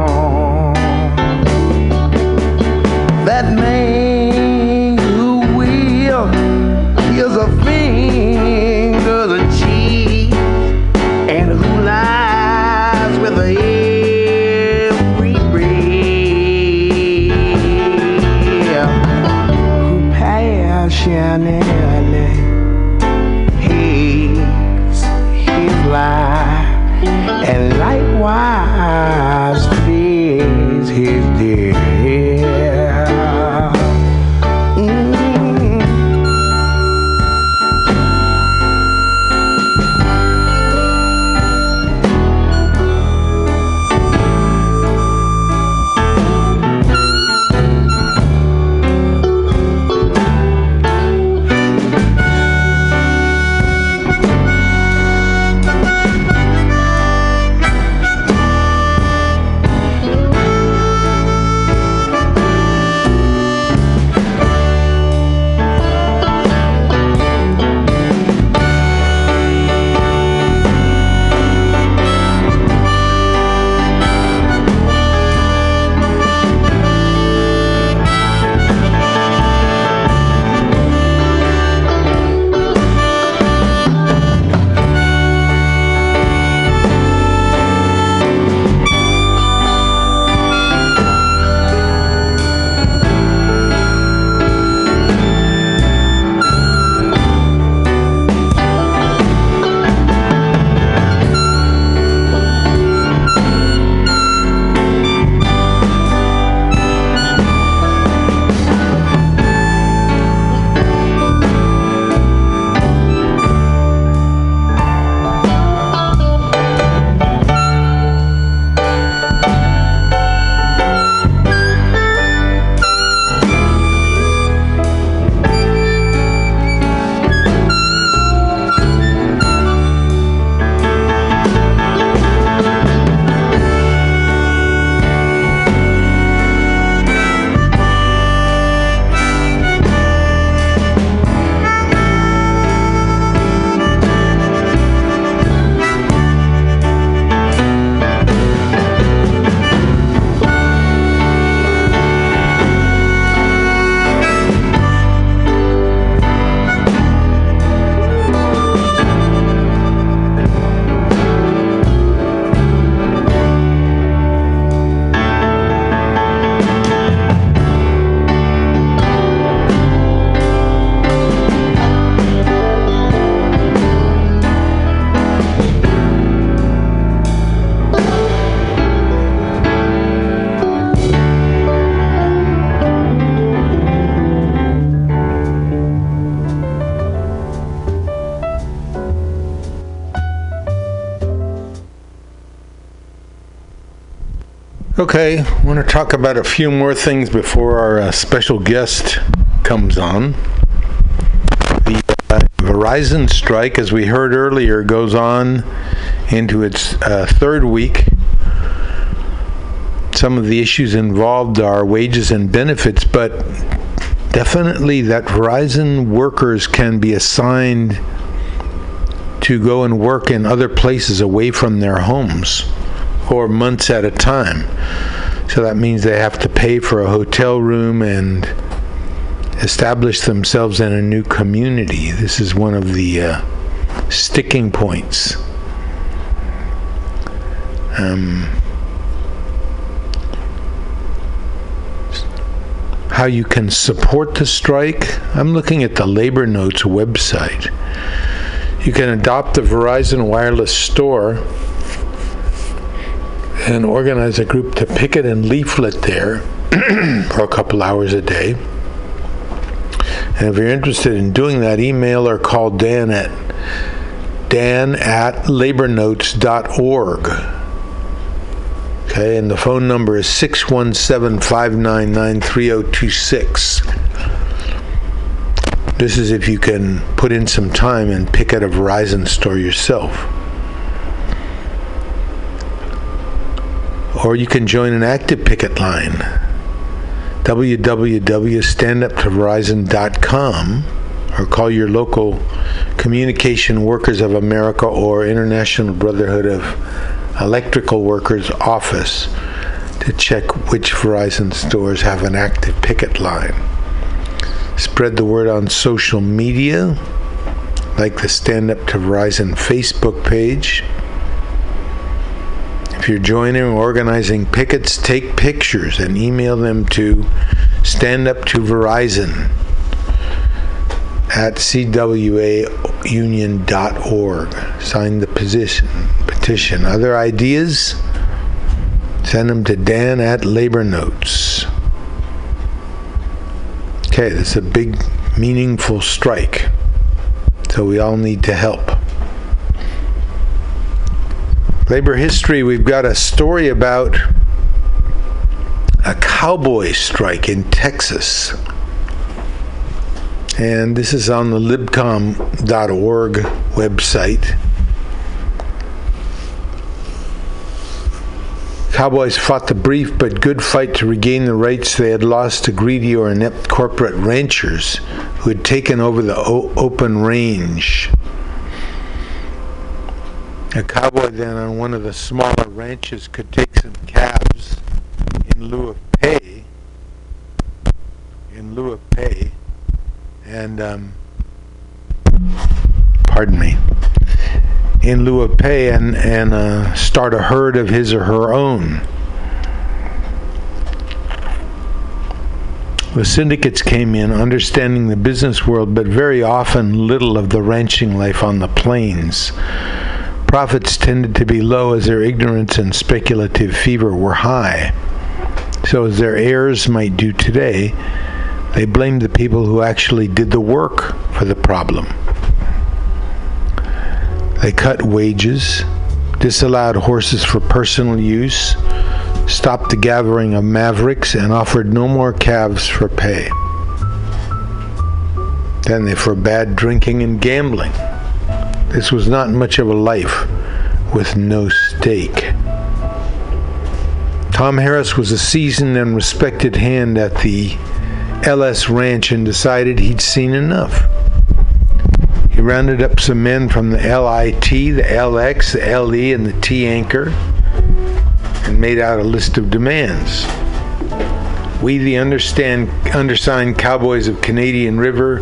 Okay, I want to talk about a few more things before our uh, special guest comes on. The uh, Verizon strike, as we heard earlier, goes on into its uh, third week. Some of the issues involved are wages and benefits, but definitely that Verizon workers can be assigned to go and work in other places away from their homes or months at a time. So that means they have to pay for a hotel room and establish themselves in a new community. This is one of the uh, sticking points. Um, how you can support the strike. I'm looking at the Labor Notes website. You can adopt the Verizon Wireless Store and organize a group to picket and leaflet there <clears throat> for a couple hours a day. And if you're interested in doing that, email or call Dan at dan at labornotes.org. Okay, and the phone number is 617 599 3026. This is if you can put in some time and pick at a Verizon store yourself. Or you can join an active picket line. www.standuptoverizon.com or call your local Communication Workers of America or International Brotherhood of Electrical Workers office to check which Verizon stores have an active picket line. Spread the word on social media, like the Stand Up to Verizon Facebook page. If you're joining or organizing pickets, take pictures and email them to Stand Up to Verizon at cwaunion.org. Sign the position, petition. Other ideas? Send them to Dan at Labor Notes. Okay, this is a big, meaningful strike. So we all need to help. Labor history, we've got a story about a cowboy strike in Texas. And this is on the libcom.org website. Cowboys fought the brief but good fight to regain the rights they had lost to greedy or inept corporate ranchers who had taken over the o- open range. A cowboy then on one of the smaller ranches could take some calves in lieu of pay, in lieu of pay, and um, pardon me, in lieu of pay and and uh, start a herd of his or her own. The syndicates came in understanding the business world, but very often little of the ranching life on the plains. Profits tended to be low as their ignorance and speculative fever were high. So, as their heirs might do today, they blamed the people who actually did the work for the problem. They cut wages, disallowed horses for personal use, stopped the gathering of mavericks, and offered no more calves for pay. Then they forbade drinking and gambling. This was not much of a life with no stake. Tom Harris was a seasoned and respected hand at the LS Ranch and decided he'd seen enough. He rounded up some men from the LIT, the LX, the LE, and the T anchor and made out a list of demands. We, the understand, undersigned cowboys of Canadian River,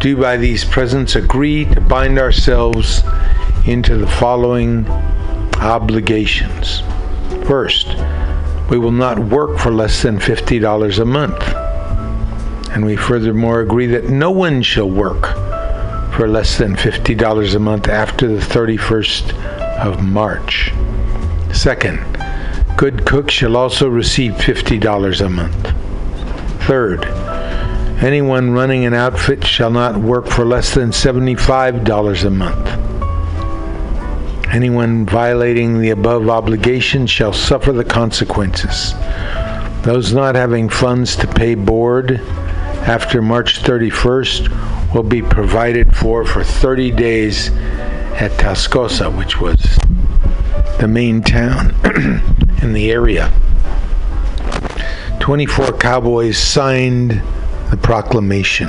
do by these presents agree to bind ourselves into the following obligations. First, we will not work for less than $50 a month. And we furthermore agree that no one shall work for less than $50 a month after the 31st of March. Second, good cooks shall also receive $50 a month. Third, anyone running an outfit shall not work for less than $75 a month. Anyone violating the above obligation shall suffer the consequences. Those not having funds to pay board after March 31st will be provided for for 30 days at Tascosa, which was the main town <clears throat> in the area. 24 cowboys signed the proclamation.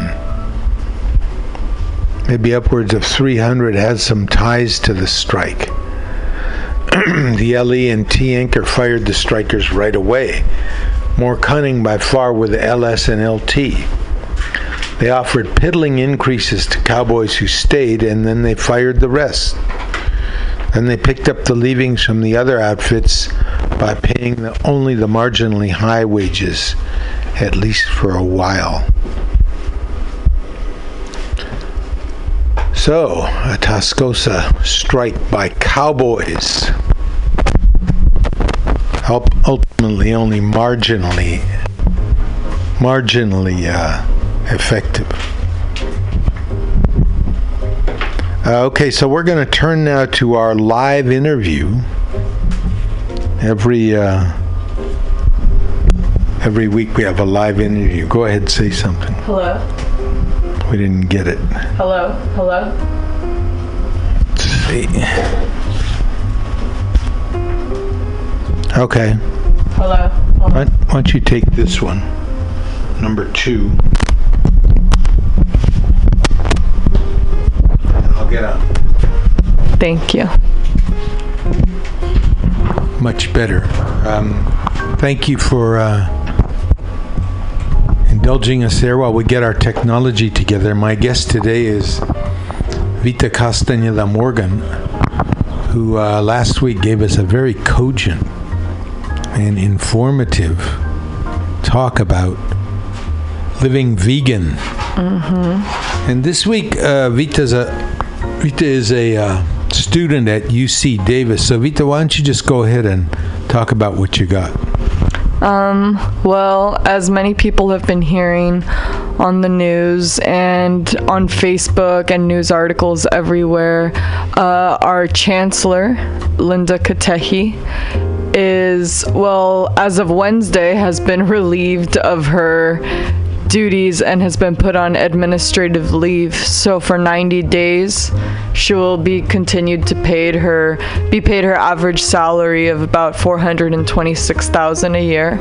Maybe upwards of 300 had some ties to the strike. <clears throat> the LE and T anchor fired the strikers right away. More cunning by far were the LS and LT. They offered piddling increases to cowboys who stayed, and then they fired the rest. Then they picked up the leavings from the other outfits by paying the, only the marginally high wages, at least for a while. So, a Tascosa strike by cowboys. Help ultimately only marginally, marginally uh, effective. Uh, okay, so we're going to turn now to our live interview. Every uh, every week we have a live interview. Go ahead, say something. Hello. We didn't get it. Hello. Hello. Let's see. Okay. Hello. Why, why don't you take this one, number two? I'll get up. Thank you. Much better. Um, thank you for uh, indulging us there while we get our technology together. My guest today is Vita Castañeda Morgan, who uh, last week gave us a very cogent and informative talk about living vegan. Mm-hmm. And this week, uh, Vita's a Vita is a uh, student at UC Davis. So Vita, why don't you just go ahead and talk about what you got? Um, well, as many people have been hearing on the news and on Facebook and news articles everywhere, uh, our chancellor, Linda Katehi, is, well, as of Wednesday, has been <laughs> relieved of her duties and has been put on administrative leave. So for 90 days, she will be continued to paid her be paid her average salary of about 426,000 a year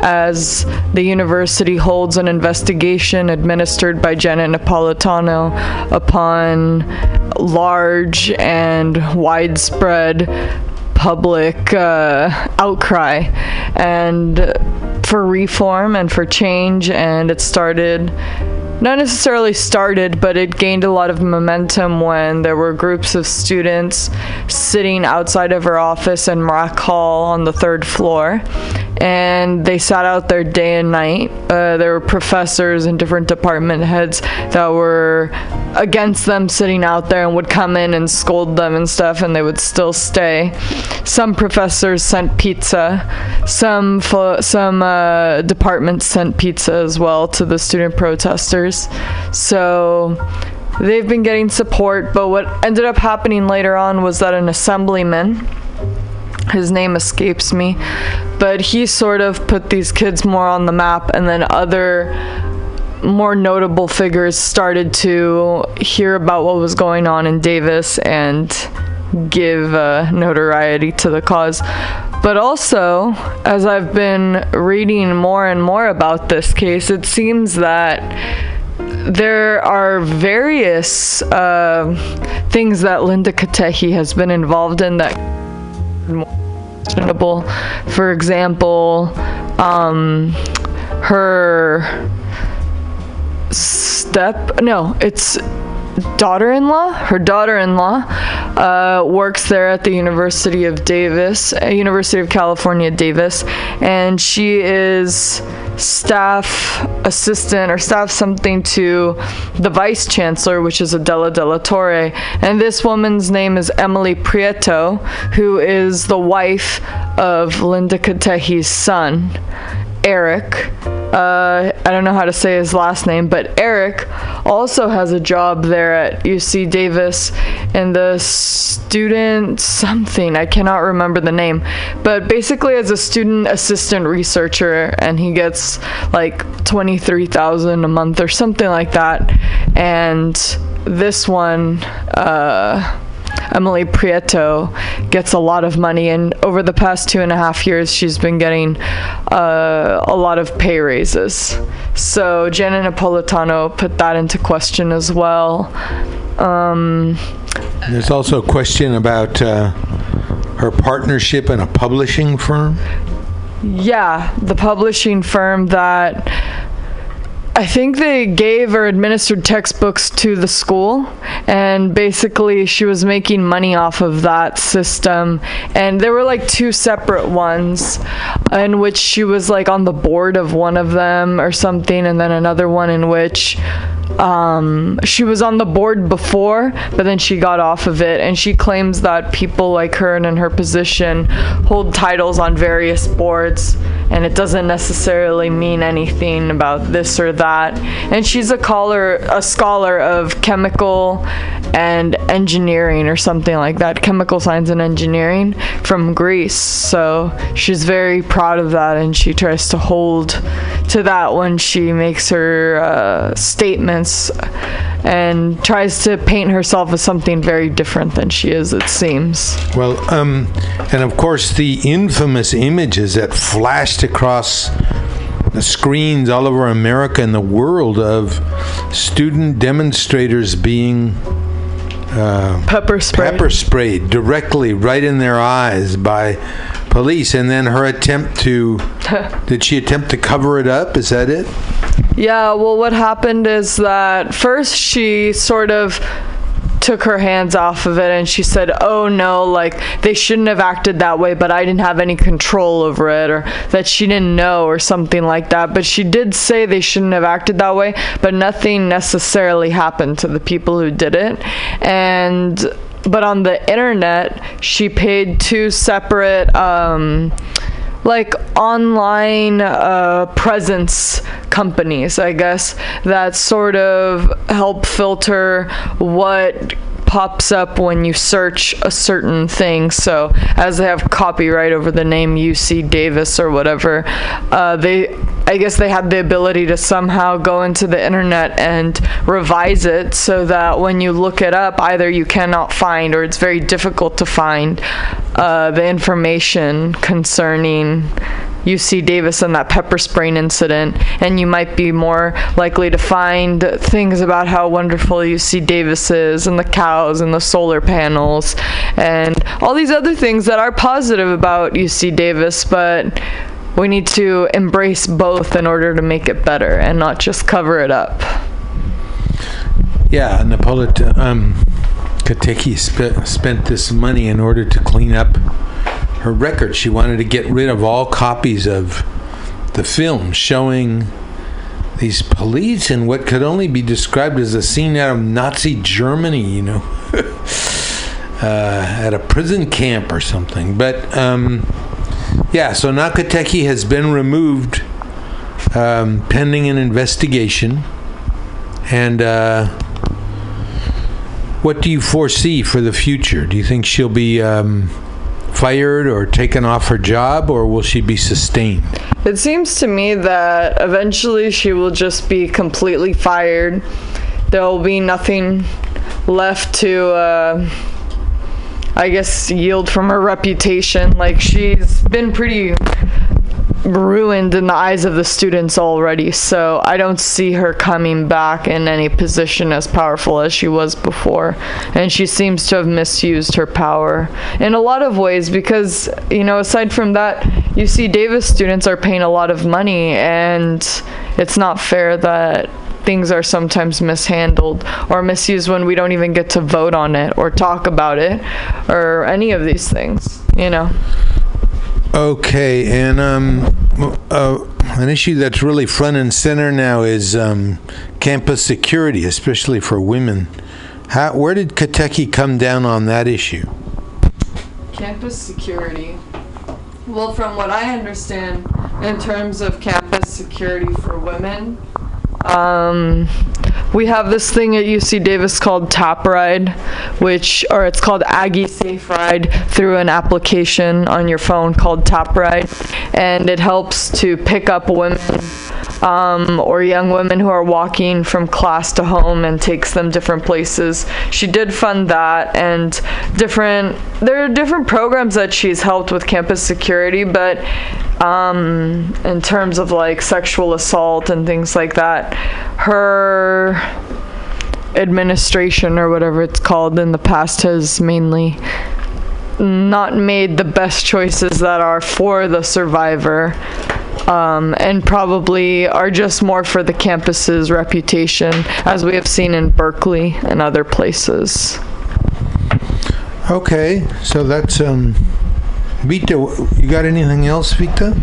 as the university holds an investigation administered by Janet Napolitano upon large and widespread public uh, outcry and for reform and for change and it started not necessarily started, but it gained a lot of momentum when there were groups of students sitting outside of her office in Mrak Hall on the third floor. And they sat out there day and night. Uh, there were professors and different department heads that were against them sitting out there and would come in and scold them and stuff, and they would still stay. Some professors sent pizza. Some some uh, departments sent pizza as well to the student protesters. So they've been getting support, but what ended up happening later on was that an assemblyman his name escapes me, but he sort of put these kids more on the map, and then other more notable figures started to hear about what was going on in Davis and give uh, notoriety to the cause. But also, as I've been reading more and more about this case, it seems that there are various uh, things that Linda Katehi has been involved in that questionable. For example, um, her step no, it's daughter-in-law. Her daughter-in-law uh, works there at the University of Davis, uh, University of California, Davis, and she is staff assistant or staff something to the vice chancellor, which is Adela de la Torre. And this woman's name is Emily Prieto, who is the wife of Linda Katehi's son. Eric. Uh, I don't know how to say his last name, but Eric also has a job there at UC Davis in the student something. I cannot remember the name, but basically as a student assistant researcher, and he gets like twenty three thousand a month or something like that. And this one. Uh, Emily Prieto gets a lot of money, and over the past two and a half years, she's been getting uh, a lot of pay raises. So Janet Napolitano put that into question as well. Um, There's also a question about uh, her partnership in a publishing firm. yeah, the publishing firm that I think they gave or administered textbooks to the school, and basically she was making money off of that system. And there were like two separate ones, in which she was like on the board of one of them or something, and then another one in which um, she was on the board before, but then she got off of it. And she claims that people like her and in her position hold titles on various boards, and it doesn't necessarily mean anything about this or that. And she's a scholar, a scholar of chemical and engineering or something like that, chemical science and engineering from Greece. So she's very proud of that, and she tries to hold to that when she makes her uh, statements and tries to paint herself as something very different than she is, it seems. Well, um, and of course, the infamous images that flashed across the screens all over America and the world of student demonstrators being uh, pepper sprayed. pepper sprayed directly right in their eyes by police, and then her attempt to <laughs> did she attempt to cover it up? Is that it? Yeah, well, what happened is that first she sort of took her hands off of it and she said, Oh no, like they shouldn't have acted that way, but I didn't have any control over it, or that she didn't know, or something like that. But she did say they shouldn't have acted that way, but nothing necessarily happened to the people who did it. And but on the internet, she paid two separate. Um, like online uh, presence companies, I guess, that sort of help filter what pops up when you search a certain thing. So, as they have copyright over the name UC Davis or whatever, uh, they, I guess, they had the ability to somehow go into the internet and revise it so that when you look it up, either you cannot find or it's very difficult to find uh, the information concerning UC Davis and that pepper spraying incident, and you might be more likely to find things about how wonderful UC Davis is, and the cows, and the solar panels, and all these other things that are positive about UC Davis, but we need to embrace both in order to make it better and not just cover it up. Yeah, Napolitan um, Katehi spe- spent this money in order to clean up her record. She wanted to get rid of all copies of the film showing these police in what could only be described as a scene out of Nazi Germany, you know, <laughs> uh, at a prison camp or something. But um, yeah, so Nakateki has been removed um, pending an investigation. And uh, what do you foresee for the future? Do you think she'll be um, fired or taken off her job, or will she be sustained? It seems to me that eventually she will just be completely fired. There will be nothing left to, uh, I guess, yield from her reputation. Like, she's been pretty ruined in the eyes of the students already, so I don't see her coming back in any position as powerful as she was before. And she seems to have misused her power in a lot of ways because, you know, aside from that, you see Davis students are paying a lot of money, and it's not fair that things are sometimes mishandled or misused when we don't even get to vote on it or talk about it or any of these things, you know. Okay, and um, uh, an issue that's really front and center now is um, campus security, especially for women. How, where did Katehi come down on that issue? Campus security. Well, from what I understand, in terms of campus security for women. Um, we have this thing at UC Davis called Tap Ride, which, or it's called Aggie Safe Ride through an application on your phone called Tap Ride, and it helps to pick up women um, or young women who are walking from class to home and takes them different places. She did fund that and different. There are different programs that she's helped with campus security, but um, in terms of like sexual assault and things like that, her administration or whatever it's called in the past has mainly not made the best choices that are for the survivor um, and probably are just more for the campus's reputation, as we have seen in Berkeley and other places. Okay, so that's um, Vita. You got anything else, Vita?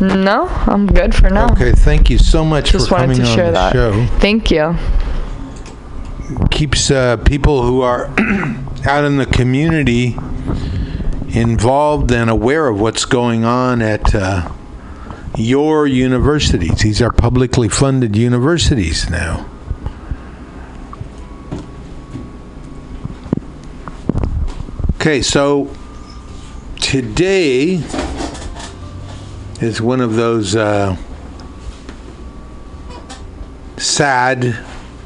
No, I'm good for now. Okay, thank you so much Just for coming to on share the that. show. Thank you. Keeps uh, people who are <clears throat> out in the community involved and aware of what's going on at uh, your universities. These are publicly funded universities now. Okay, so today is one of those uh, sad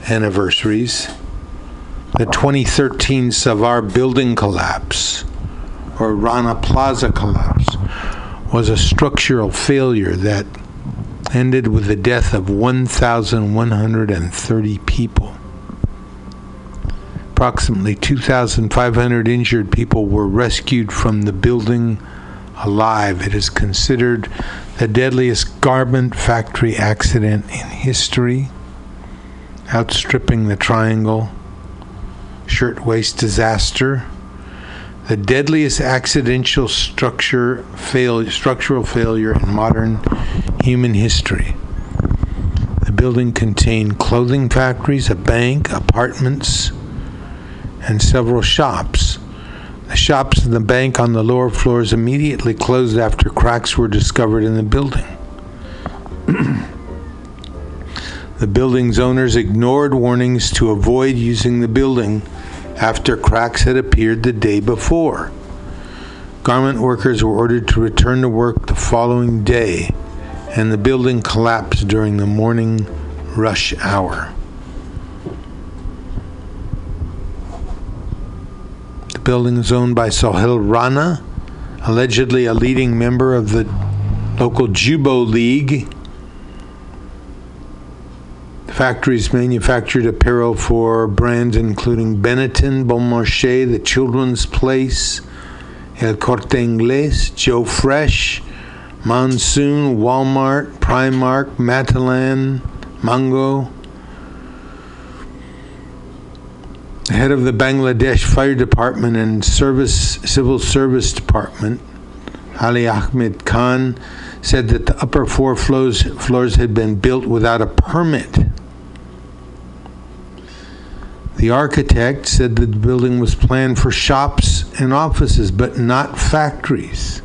anniversaries. The 2013 Savar building collapse or Rana Plaza collapse was a structural failure that ended with the death of 1,130 people. Approximately 2,500 injured people were rescued from the building alive. It is considered the deadliest garment factory accident in history, outstripping the Triangle Shirtwaist disaster the deadliest accidental structure fail, structural failure in modern human history. The building contained clothing factories, a bank, apartments, and several shops. The shops and the bank on the lower floors immediately closed after cracks were discovered in the building. <clears throat> the building's owners ignored warnings to avoid using the building after cracks had appeared the day before. Garment workers were ordered to return to work the following day, and the building collapsed during the morning rush hour. The building is owned by Sohail Rana, allegedly a leading member of the local Jubo League. The factories manufactured apparel for brands including Benetton, Bon Marché, The Children's Place, El Corte Inglés, Joe Fresh, Monsoon, Walmart, Primark, Matalan, Mango. Head of the Bangladesh Fire Department and Service Civil Service Department, Ali Ahmed Khan, said that the upper four floors, floors had been built without a permit. The architect said that the building was planned for shops and offices, but not factories.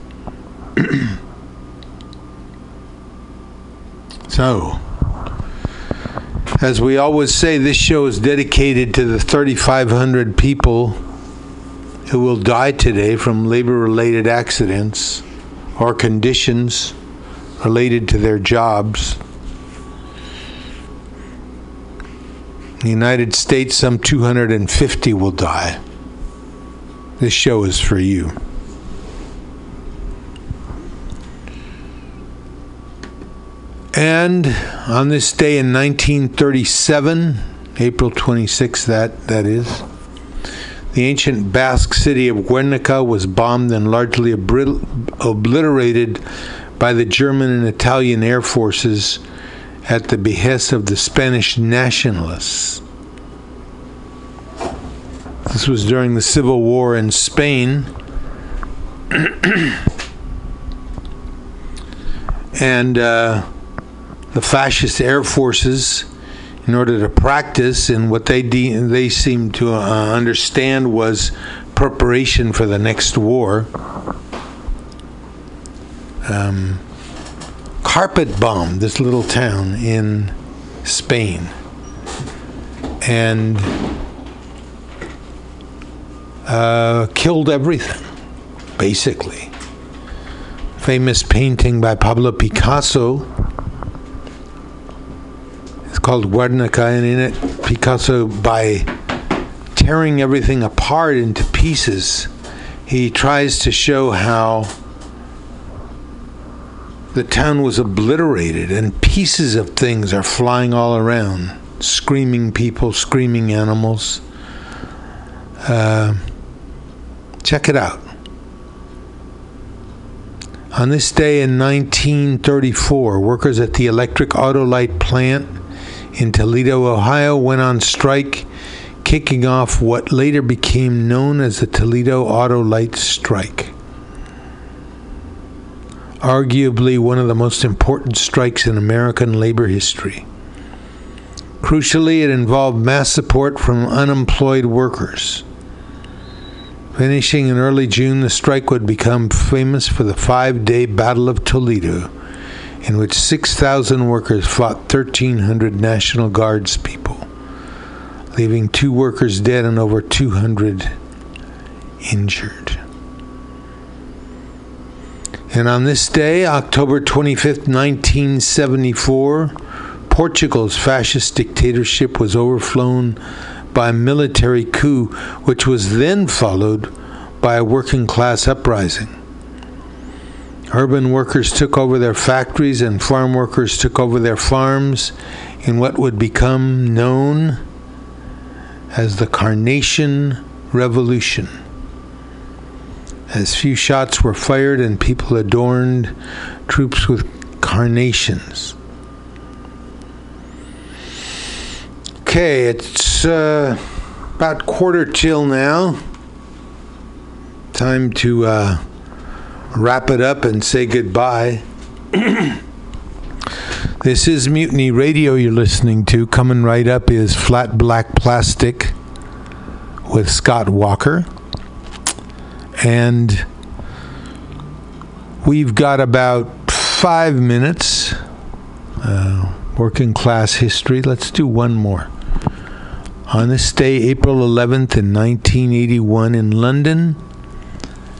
<clears throat> so, as we always say, this show is dedicated to the 3,500 people who will die today from labor related accidents or conditions related to their jobs. In the United States, some 250 will die. This show is for you. And on this day in 1937, April 26th, that, that is, the ancient Basque city of Guernica was bombed and largely obliterated by the German and Italian air forces at the behest of the Spanish nationalists. This was during the Civil War in Spain. <clears throat> and uh, the fascist air forces, in order to practice in what they de- they seemed to uh, understand was preparation for the next war, um, carpet bombed this little town in Spain. And uh, killed everything, basically. Famous painting by Pablo Picasso. Called Guernica, and in it, Picasso, by tearing everything apart into pieces, he tries to show how the town was obliterated and pieces of things are flying all around screaming people, screaming animals. Uh, check it out. On this day in 1934, workers at the Electric Autolite plant in Toledo, Ohio, went on strike, kicking off what later became known as the Toledo Autolite Strike. Arguably one of the most important strikes in American labor history. Crucially, it involved mass support from unemployed workers. Finishing in early June, the strike would become famous for the five day Battle of Toledo, in which 6,000 workers fought 1,300 National Guards people, leaving two workers dead and over 200 injured. And on this day, October 25th, 1974, Portugal's fascist dictatorship was overthrown by a military coup, which was then followed by a working class uprising. Urban workers took over their factories and farm workers took over their farms in what would become known as the Carnation Revolution. As few shots were fired and people adorned troops with carnations. Okay, it's uh, about quarter till now. Time to uh, wrap it up and say goodbye. <clears throat> this is Mutiny Radio you're listening to. Coming right up is Flat Black Plastic with Scott Walker. And we've got about five minutes. Uh, working class history. Let's do one more. On this day, April 11th, in 1981, in London,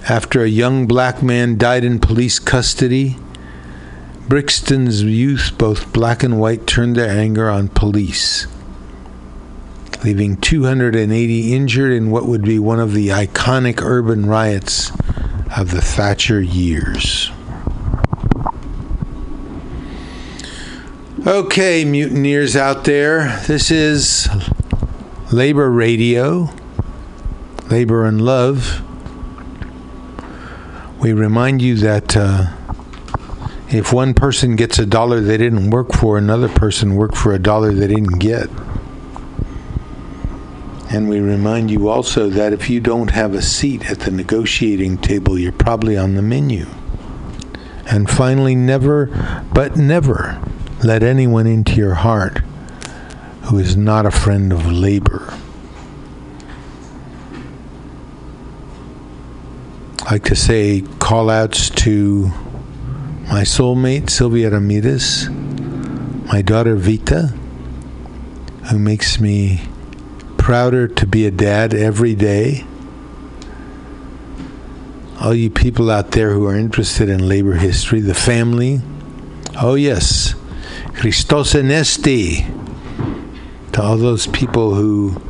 after a young black man died in police custody, Brixton's youth, both black and white, turned their anger on police, leaving 280 injured in what would be one of the iconic urban riots of the Thatcher years. Okay, mutineers out there, this is Labor Radio, Labor and Love. We remind you that uh, if one person gets a dollar they didn't work for, another person worked for a dollar they didn't get. And we remind you also that if you don't have a seat at the negotiating table, you're probably on the menu. And finally, never, but never, let anyone into your heart who is not a friend of labor. Like to say call outs to my soulmate, Sylvia Ramirez, my daughter, Vita, who makes me prouder to be a dad every day. All you people out there who are interested in labor history, the family, oh yes, Christos Anesti to all those people who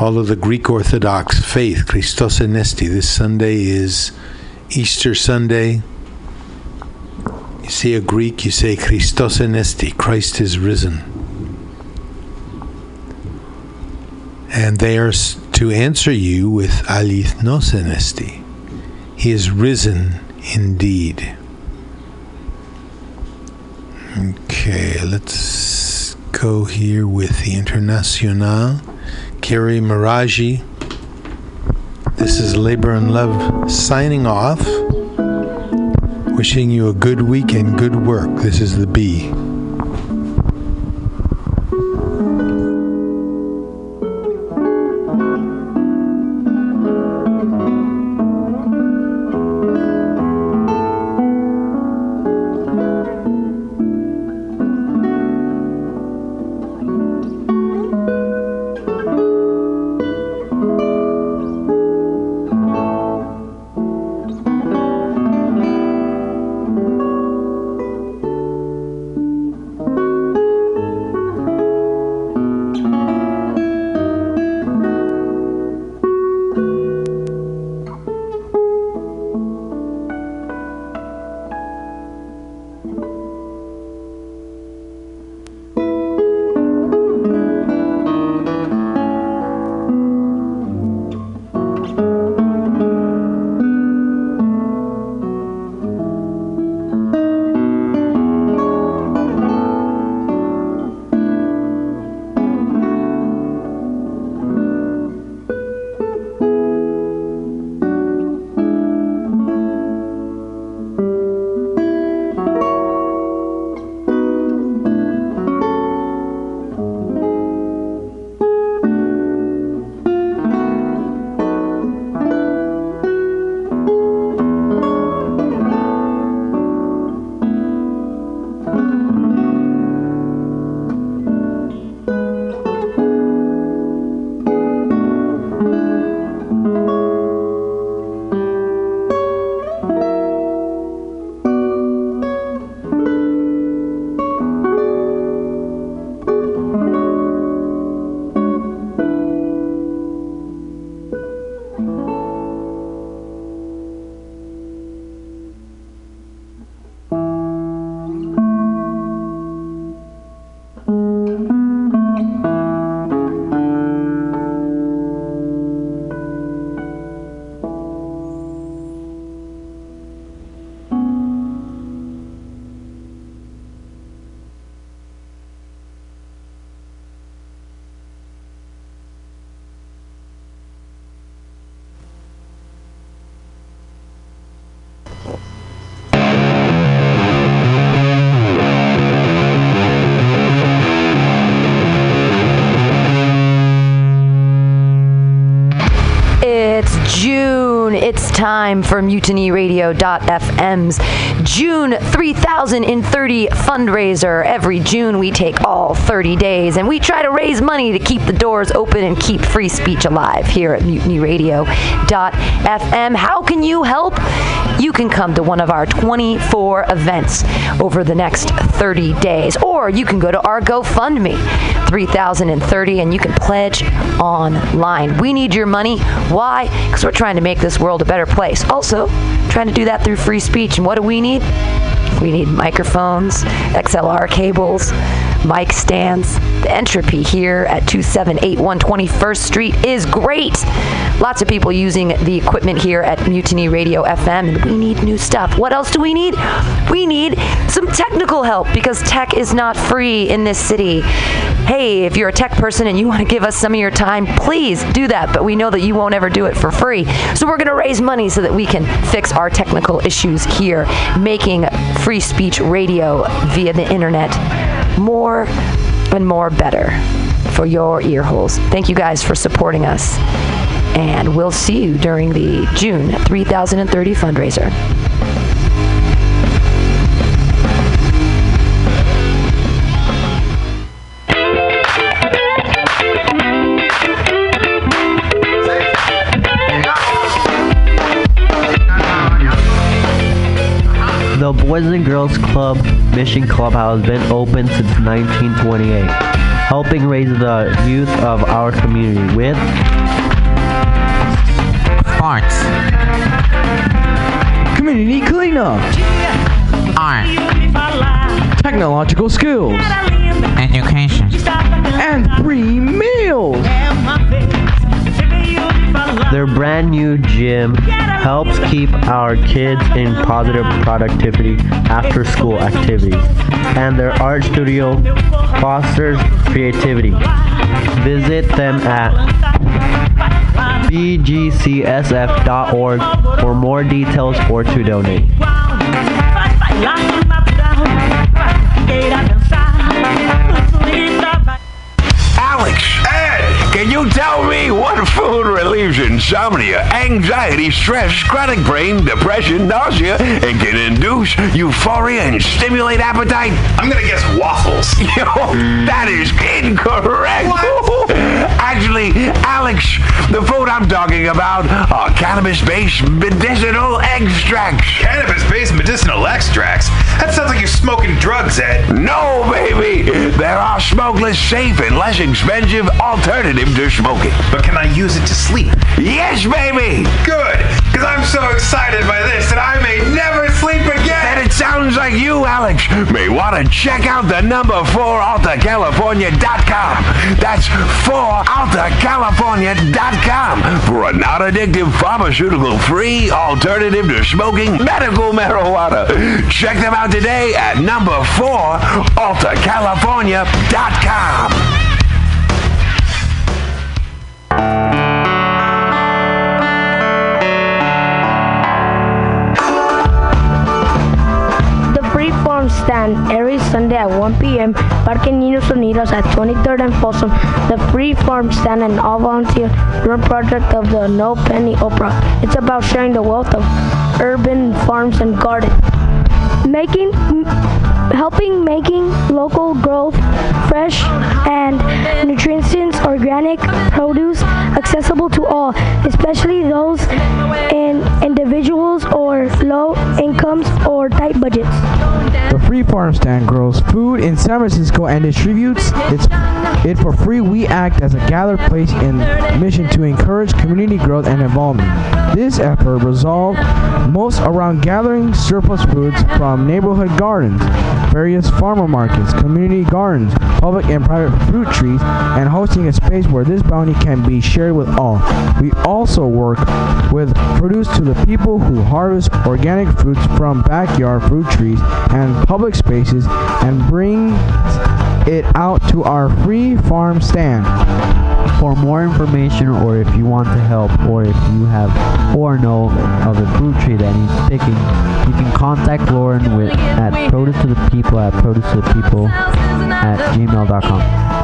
follow the Greek Orthodox faith, Christos Anesti. This Sunday is Easter Sunday. You see a Greek, you say Christos Anesti, Christ is risen. And they are to answer you with Alithnos Anesti. He is risen indeed. Okay, let's go here with the International, Kerry Maraji. This is Labor and Love signing off. Wishing you a good week and good work. This is the B. Oh. Time for MutinyRadio.fm's June 3030 fundraiser. Every June, we take all 30 days and we try to raise money to keep the doors open and keep free speech alive here at MutinyRadio.fm. How can you help? You can come to one of our 24 events over the next 30 days, or you can go to our GoFundMe 3030 and you can pledge online. We need your money. Why? Because we're trying to make this world a better place. Also, trying to do that through free speech. And what do we need? We need microphones, XLR cables, mic stands. The entropy here at 2781 21st Street is great. Lots of people using the equipment here at Mutiny Radio FM, and we need new stuff. What else do we need? We need some technical help because tech is not free in this city. Hey, if you're a tech person and you want to give us some of your time, please do that, but we know that you won't ever do it for free. So we're going to raise money so that we can fix our technical issues here, making free speech radio via the internet more and more better for your ear holes. Thank you guys for supporting us. And we'll see you during the June 3030 fundraiser. The Boys and Girls Club Mission Clubhouse has been open since 1928, helping raise the youth of our community with Arts. Community cleanup. Art. Technological skills. Education. And free meals. Their brand new gym helps keep our kids in positive productivity after school activities, and their art studio fosters creativity. Visit them at bgcsf.org for more details or to donate. Can you tell me what food relieves insomnia, anxiety, stress, chronic brain, depression, nausea, and can induce euphoria and stimulate appetite? I'm gonna guess waffles. <laughs> Yo, that is incorrect. <laughs> Actually, Alex, the food I'm talking about are cannabis-based medicinal extracts. Cannabis-based medicinal extracts? That sounds like you're smoking drugs, Ed. No, baby. There are smokeless, safe, and less expensive alternative to smoking. But can I use it to sleep? Yes, baby. Good, because I'm so excited by this that I may never sleep again. It sounds like you, Alex, may want to check out the number 4 AltaCalifornia.com. That's 4 AltaCalifornia.com for a non-addictive pharmaceutical-free alternative to smoking medical marijuana. Check them out today at number 4 Stand every Sunday at 1 p.m. Parque Niños Unidos at 23rd and Folsom. The Free Farm Stand and all-volunteer run project of the No Penny Opera. It's about sharing the wealth of urban farms and gardens. making helping making local growth fresh and nutritious organic produce accessible to all especially those in individuals or low incomes or tight budgets The Free Farm Stand grows food in San Francisco and distributes its, it for free. We act as a gathered place in mission to encourage community growth and involvement. This effort resolved most around gathering surplus foods from neighborhood gardens, various farmer markets, community gardens, public and private fruit trees, and hosting a space where this bounty can be shared with all. We also work with produce to the people who harvest organic fruits from backyard fruit trees and public spaces and bring it out to our free farm stand. For more information or if you want to help or if you have or know of a fruit tree that needs picking, you can contact Lauren with at produce to the people at produce to the people at gmail.com.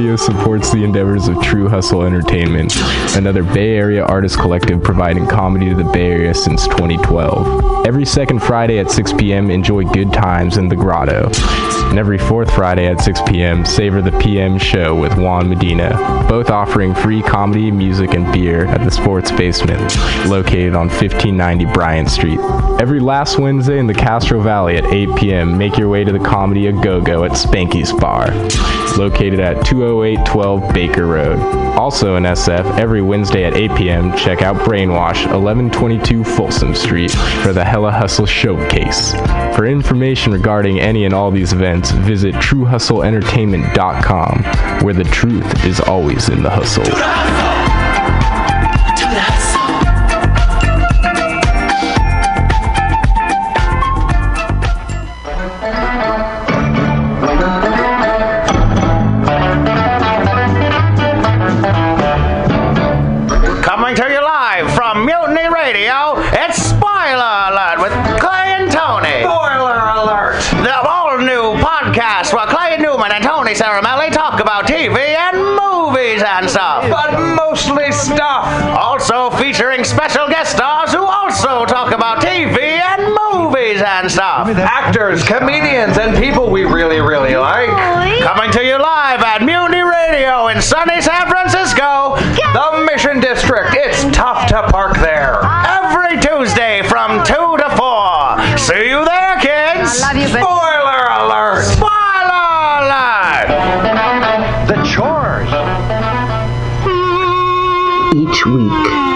Radio supports the endeavors of True Hustle Entertainment, another Bay Area artist collective providing comedy to the Bay Area since 2012. Every second Friday at 6 p.m., enjoy good times in the Grotto. And every fourth Friday at 6 p.m., savor the PM show with Juan Medina, both offering free comedy, music, and beer at the Sports Basement, located on 1590 Bryant Street. Every last Wednesday in the Castro Valley at 8 p.m., make your way to the Comedy A Go Go at Spanky's Bar, located at 20812 Baker Road. Also in SF, every Wednesday at 8 p.m., check out Brainwash, 1122 Folsom Street, for the Hella Hustle Showcase. For information regarding any and all these events, visit TrueHustleEntertainment.com, where the truth is always in the hustle. And stuff. Actors, comedians, and people we really, really like. Coming to you live at Mutiny Radio in sunny San Francisco, the Mission District. It's tough to park there.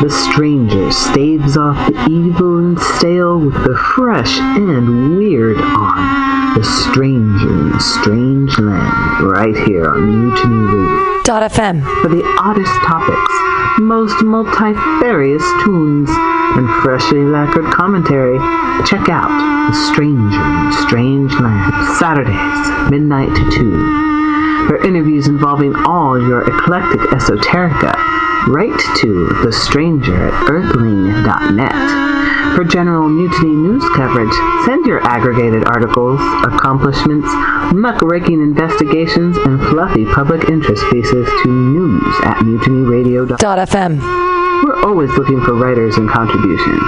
The stranger staves off the evil and stale with the fresh and weird on The Stranger in a Strange Land, right here on Mutiny Radio. Dot FM. For the oddest topics, most multifarious tunes, and freshly lacquered commentary, check out The Stranger in a Strange Land, Saturdays, midnight to 2. For interviews involving all your eclectic esoterica, write to The Stranger at earthling.net. For general mutiny news coverage, send your aggregated articles, accomplishments, muckraking investigations, and fluffy public interest pieces to news at mutinyradio.fm. We're always looking for writers and contributions.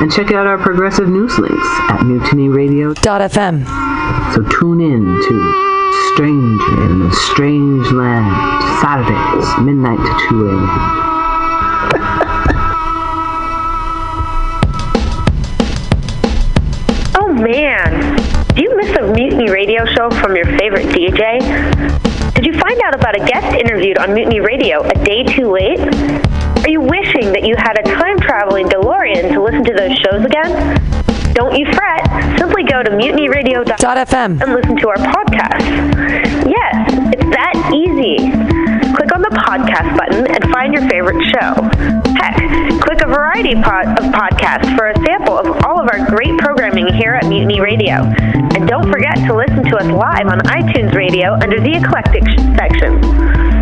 And check out our progressive news links at mutinyradio.fm. So tune in to Stranger in a Strange Land, Saturdays, midnight to 2 a.m. <laughs> Oh man, do you miss a Mutiny Radio show from your favorite DJ? Did you find out about a guest interviewed on Mutiny Radio a day too late? Are you wishing that you had a time traveling DeLorean to listen to those shows again? Don't you fret. Simply go to mutinyradio.fm and listen to our podcast. Yes, it's that easy. Click on the podcast button and find your favorite show. Heck, click a variety pod- of podcasts for a sample of all of our great programming here at Mutiny Radio. And don't forget to listen to us live on iTunes Radio under the Eclectic section.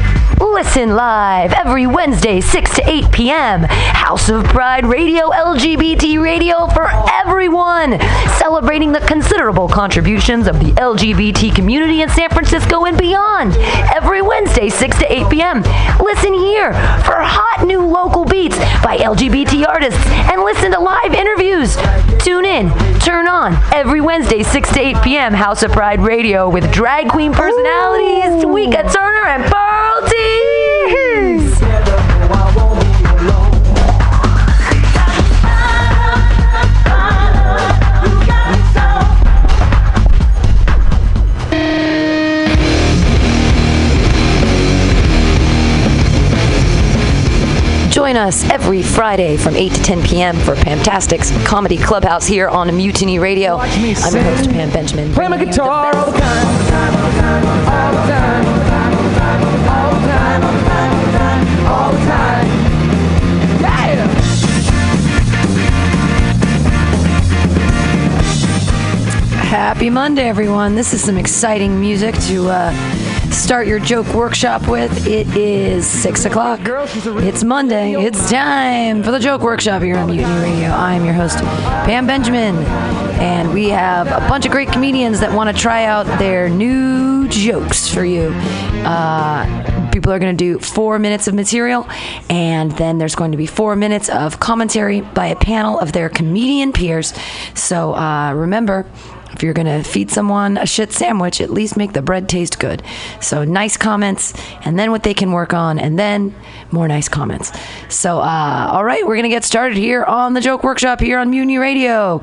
Listen live every Wednesday, 6 to 8 p.m. House of Pride Radio, LGBT radio for everyone. Celebrating the considerable contributions of the LGBT community in San Francisco and beyond. Every Wednesday, 6 to 8 p.m. Listen here for hot new local beats by LGBT artists and listen to live interviews. Tune in, turn on every Wednesday, 6 to 8 p.m. House of Pride Radio with drag queen personalities Tweeka Turner and Pearl Tees. Join us every Friday from 8 to 10 p.m. for Pamtastic's Comedy Clubhouse here on Mutiny Radio. I'm your host, Pam Benjamin. Play my bringing you the guitar all the best- time, all the time, all the time, all the time, all the time, Happy Monday, everyone. This is some exciting music to uh, start your joke workshop with. It is 6 o'clock. It's Monday. It's time for the joke workshop here on Mutiny Radio. I am your host, Pam Benjamin, and we have a bunch of great comedians that want to try out their new jokes for you. Uh, people are going to do four minutes of material, and then there's going to be four minutes of commentary by a panel of their comedian peers. So uh, remember, if you're gonna feed someone a shit sandwich, at least make the bread taste good. So nice comments, and then what they can work on, and then more nice comments. So, uh, all right, we're gonna get started here on the Joke Workshop here on Mutiny Radio.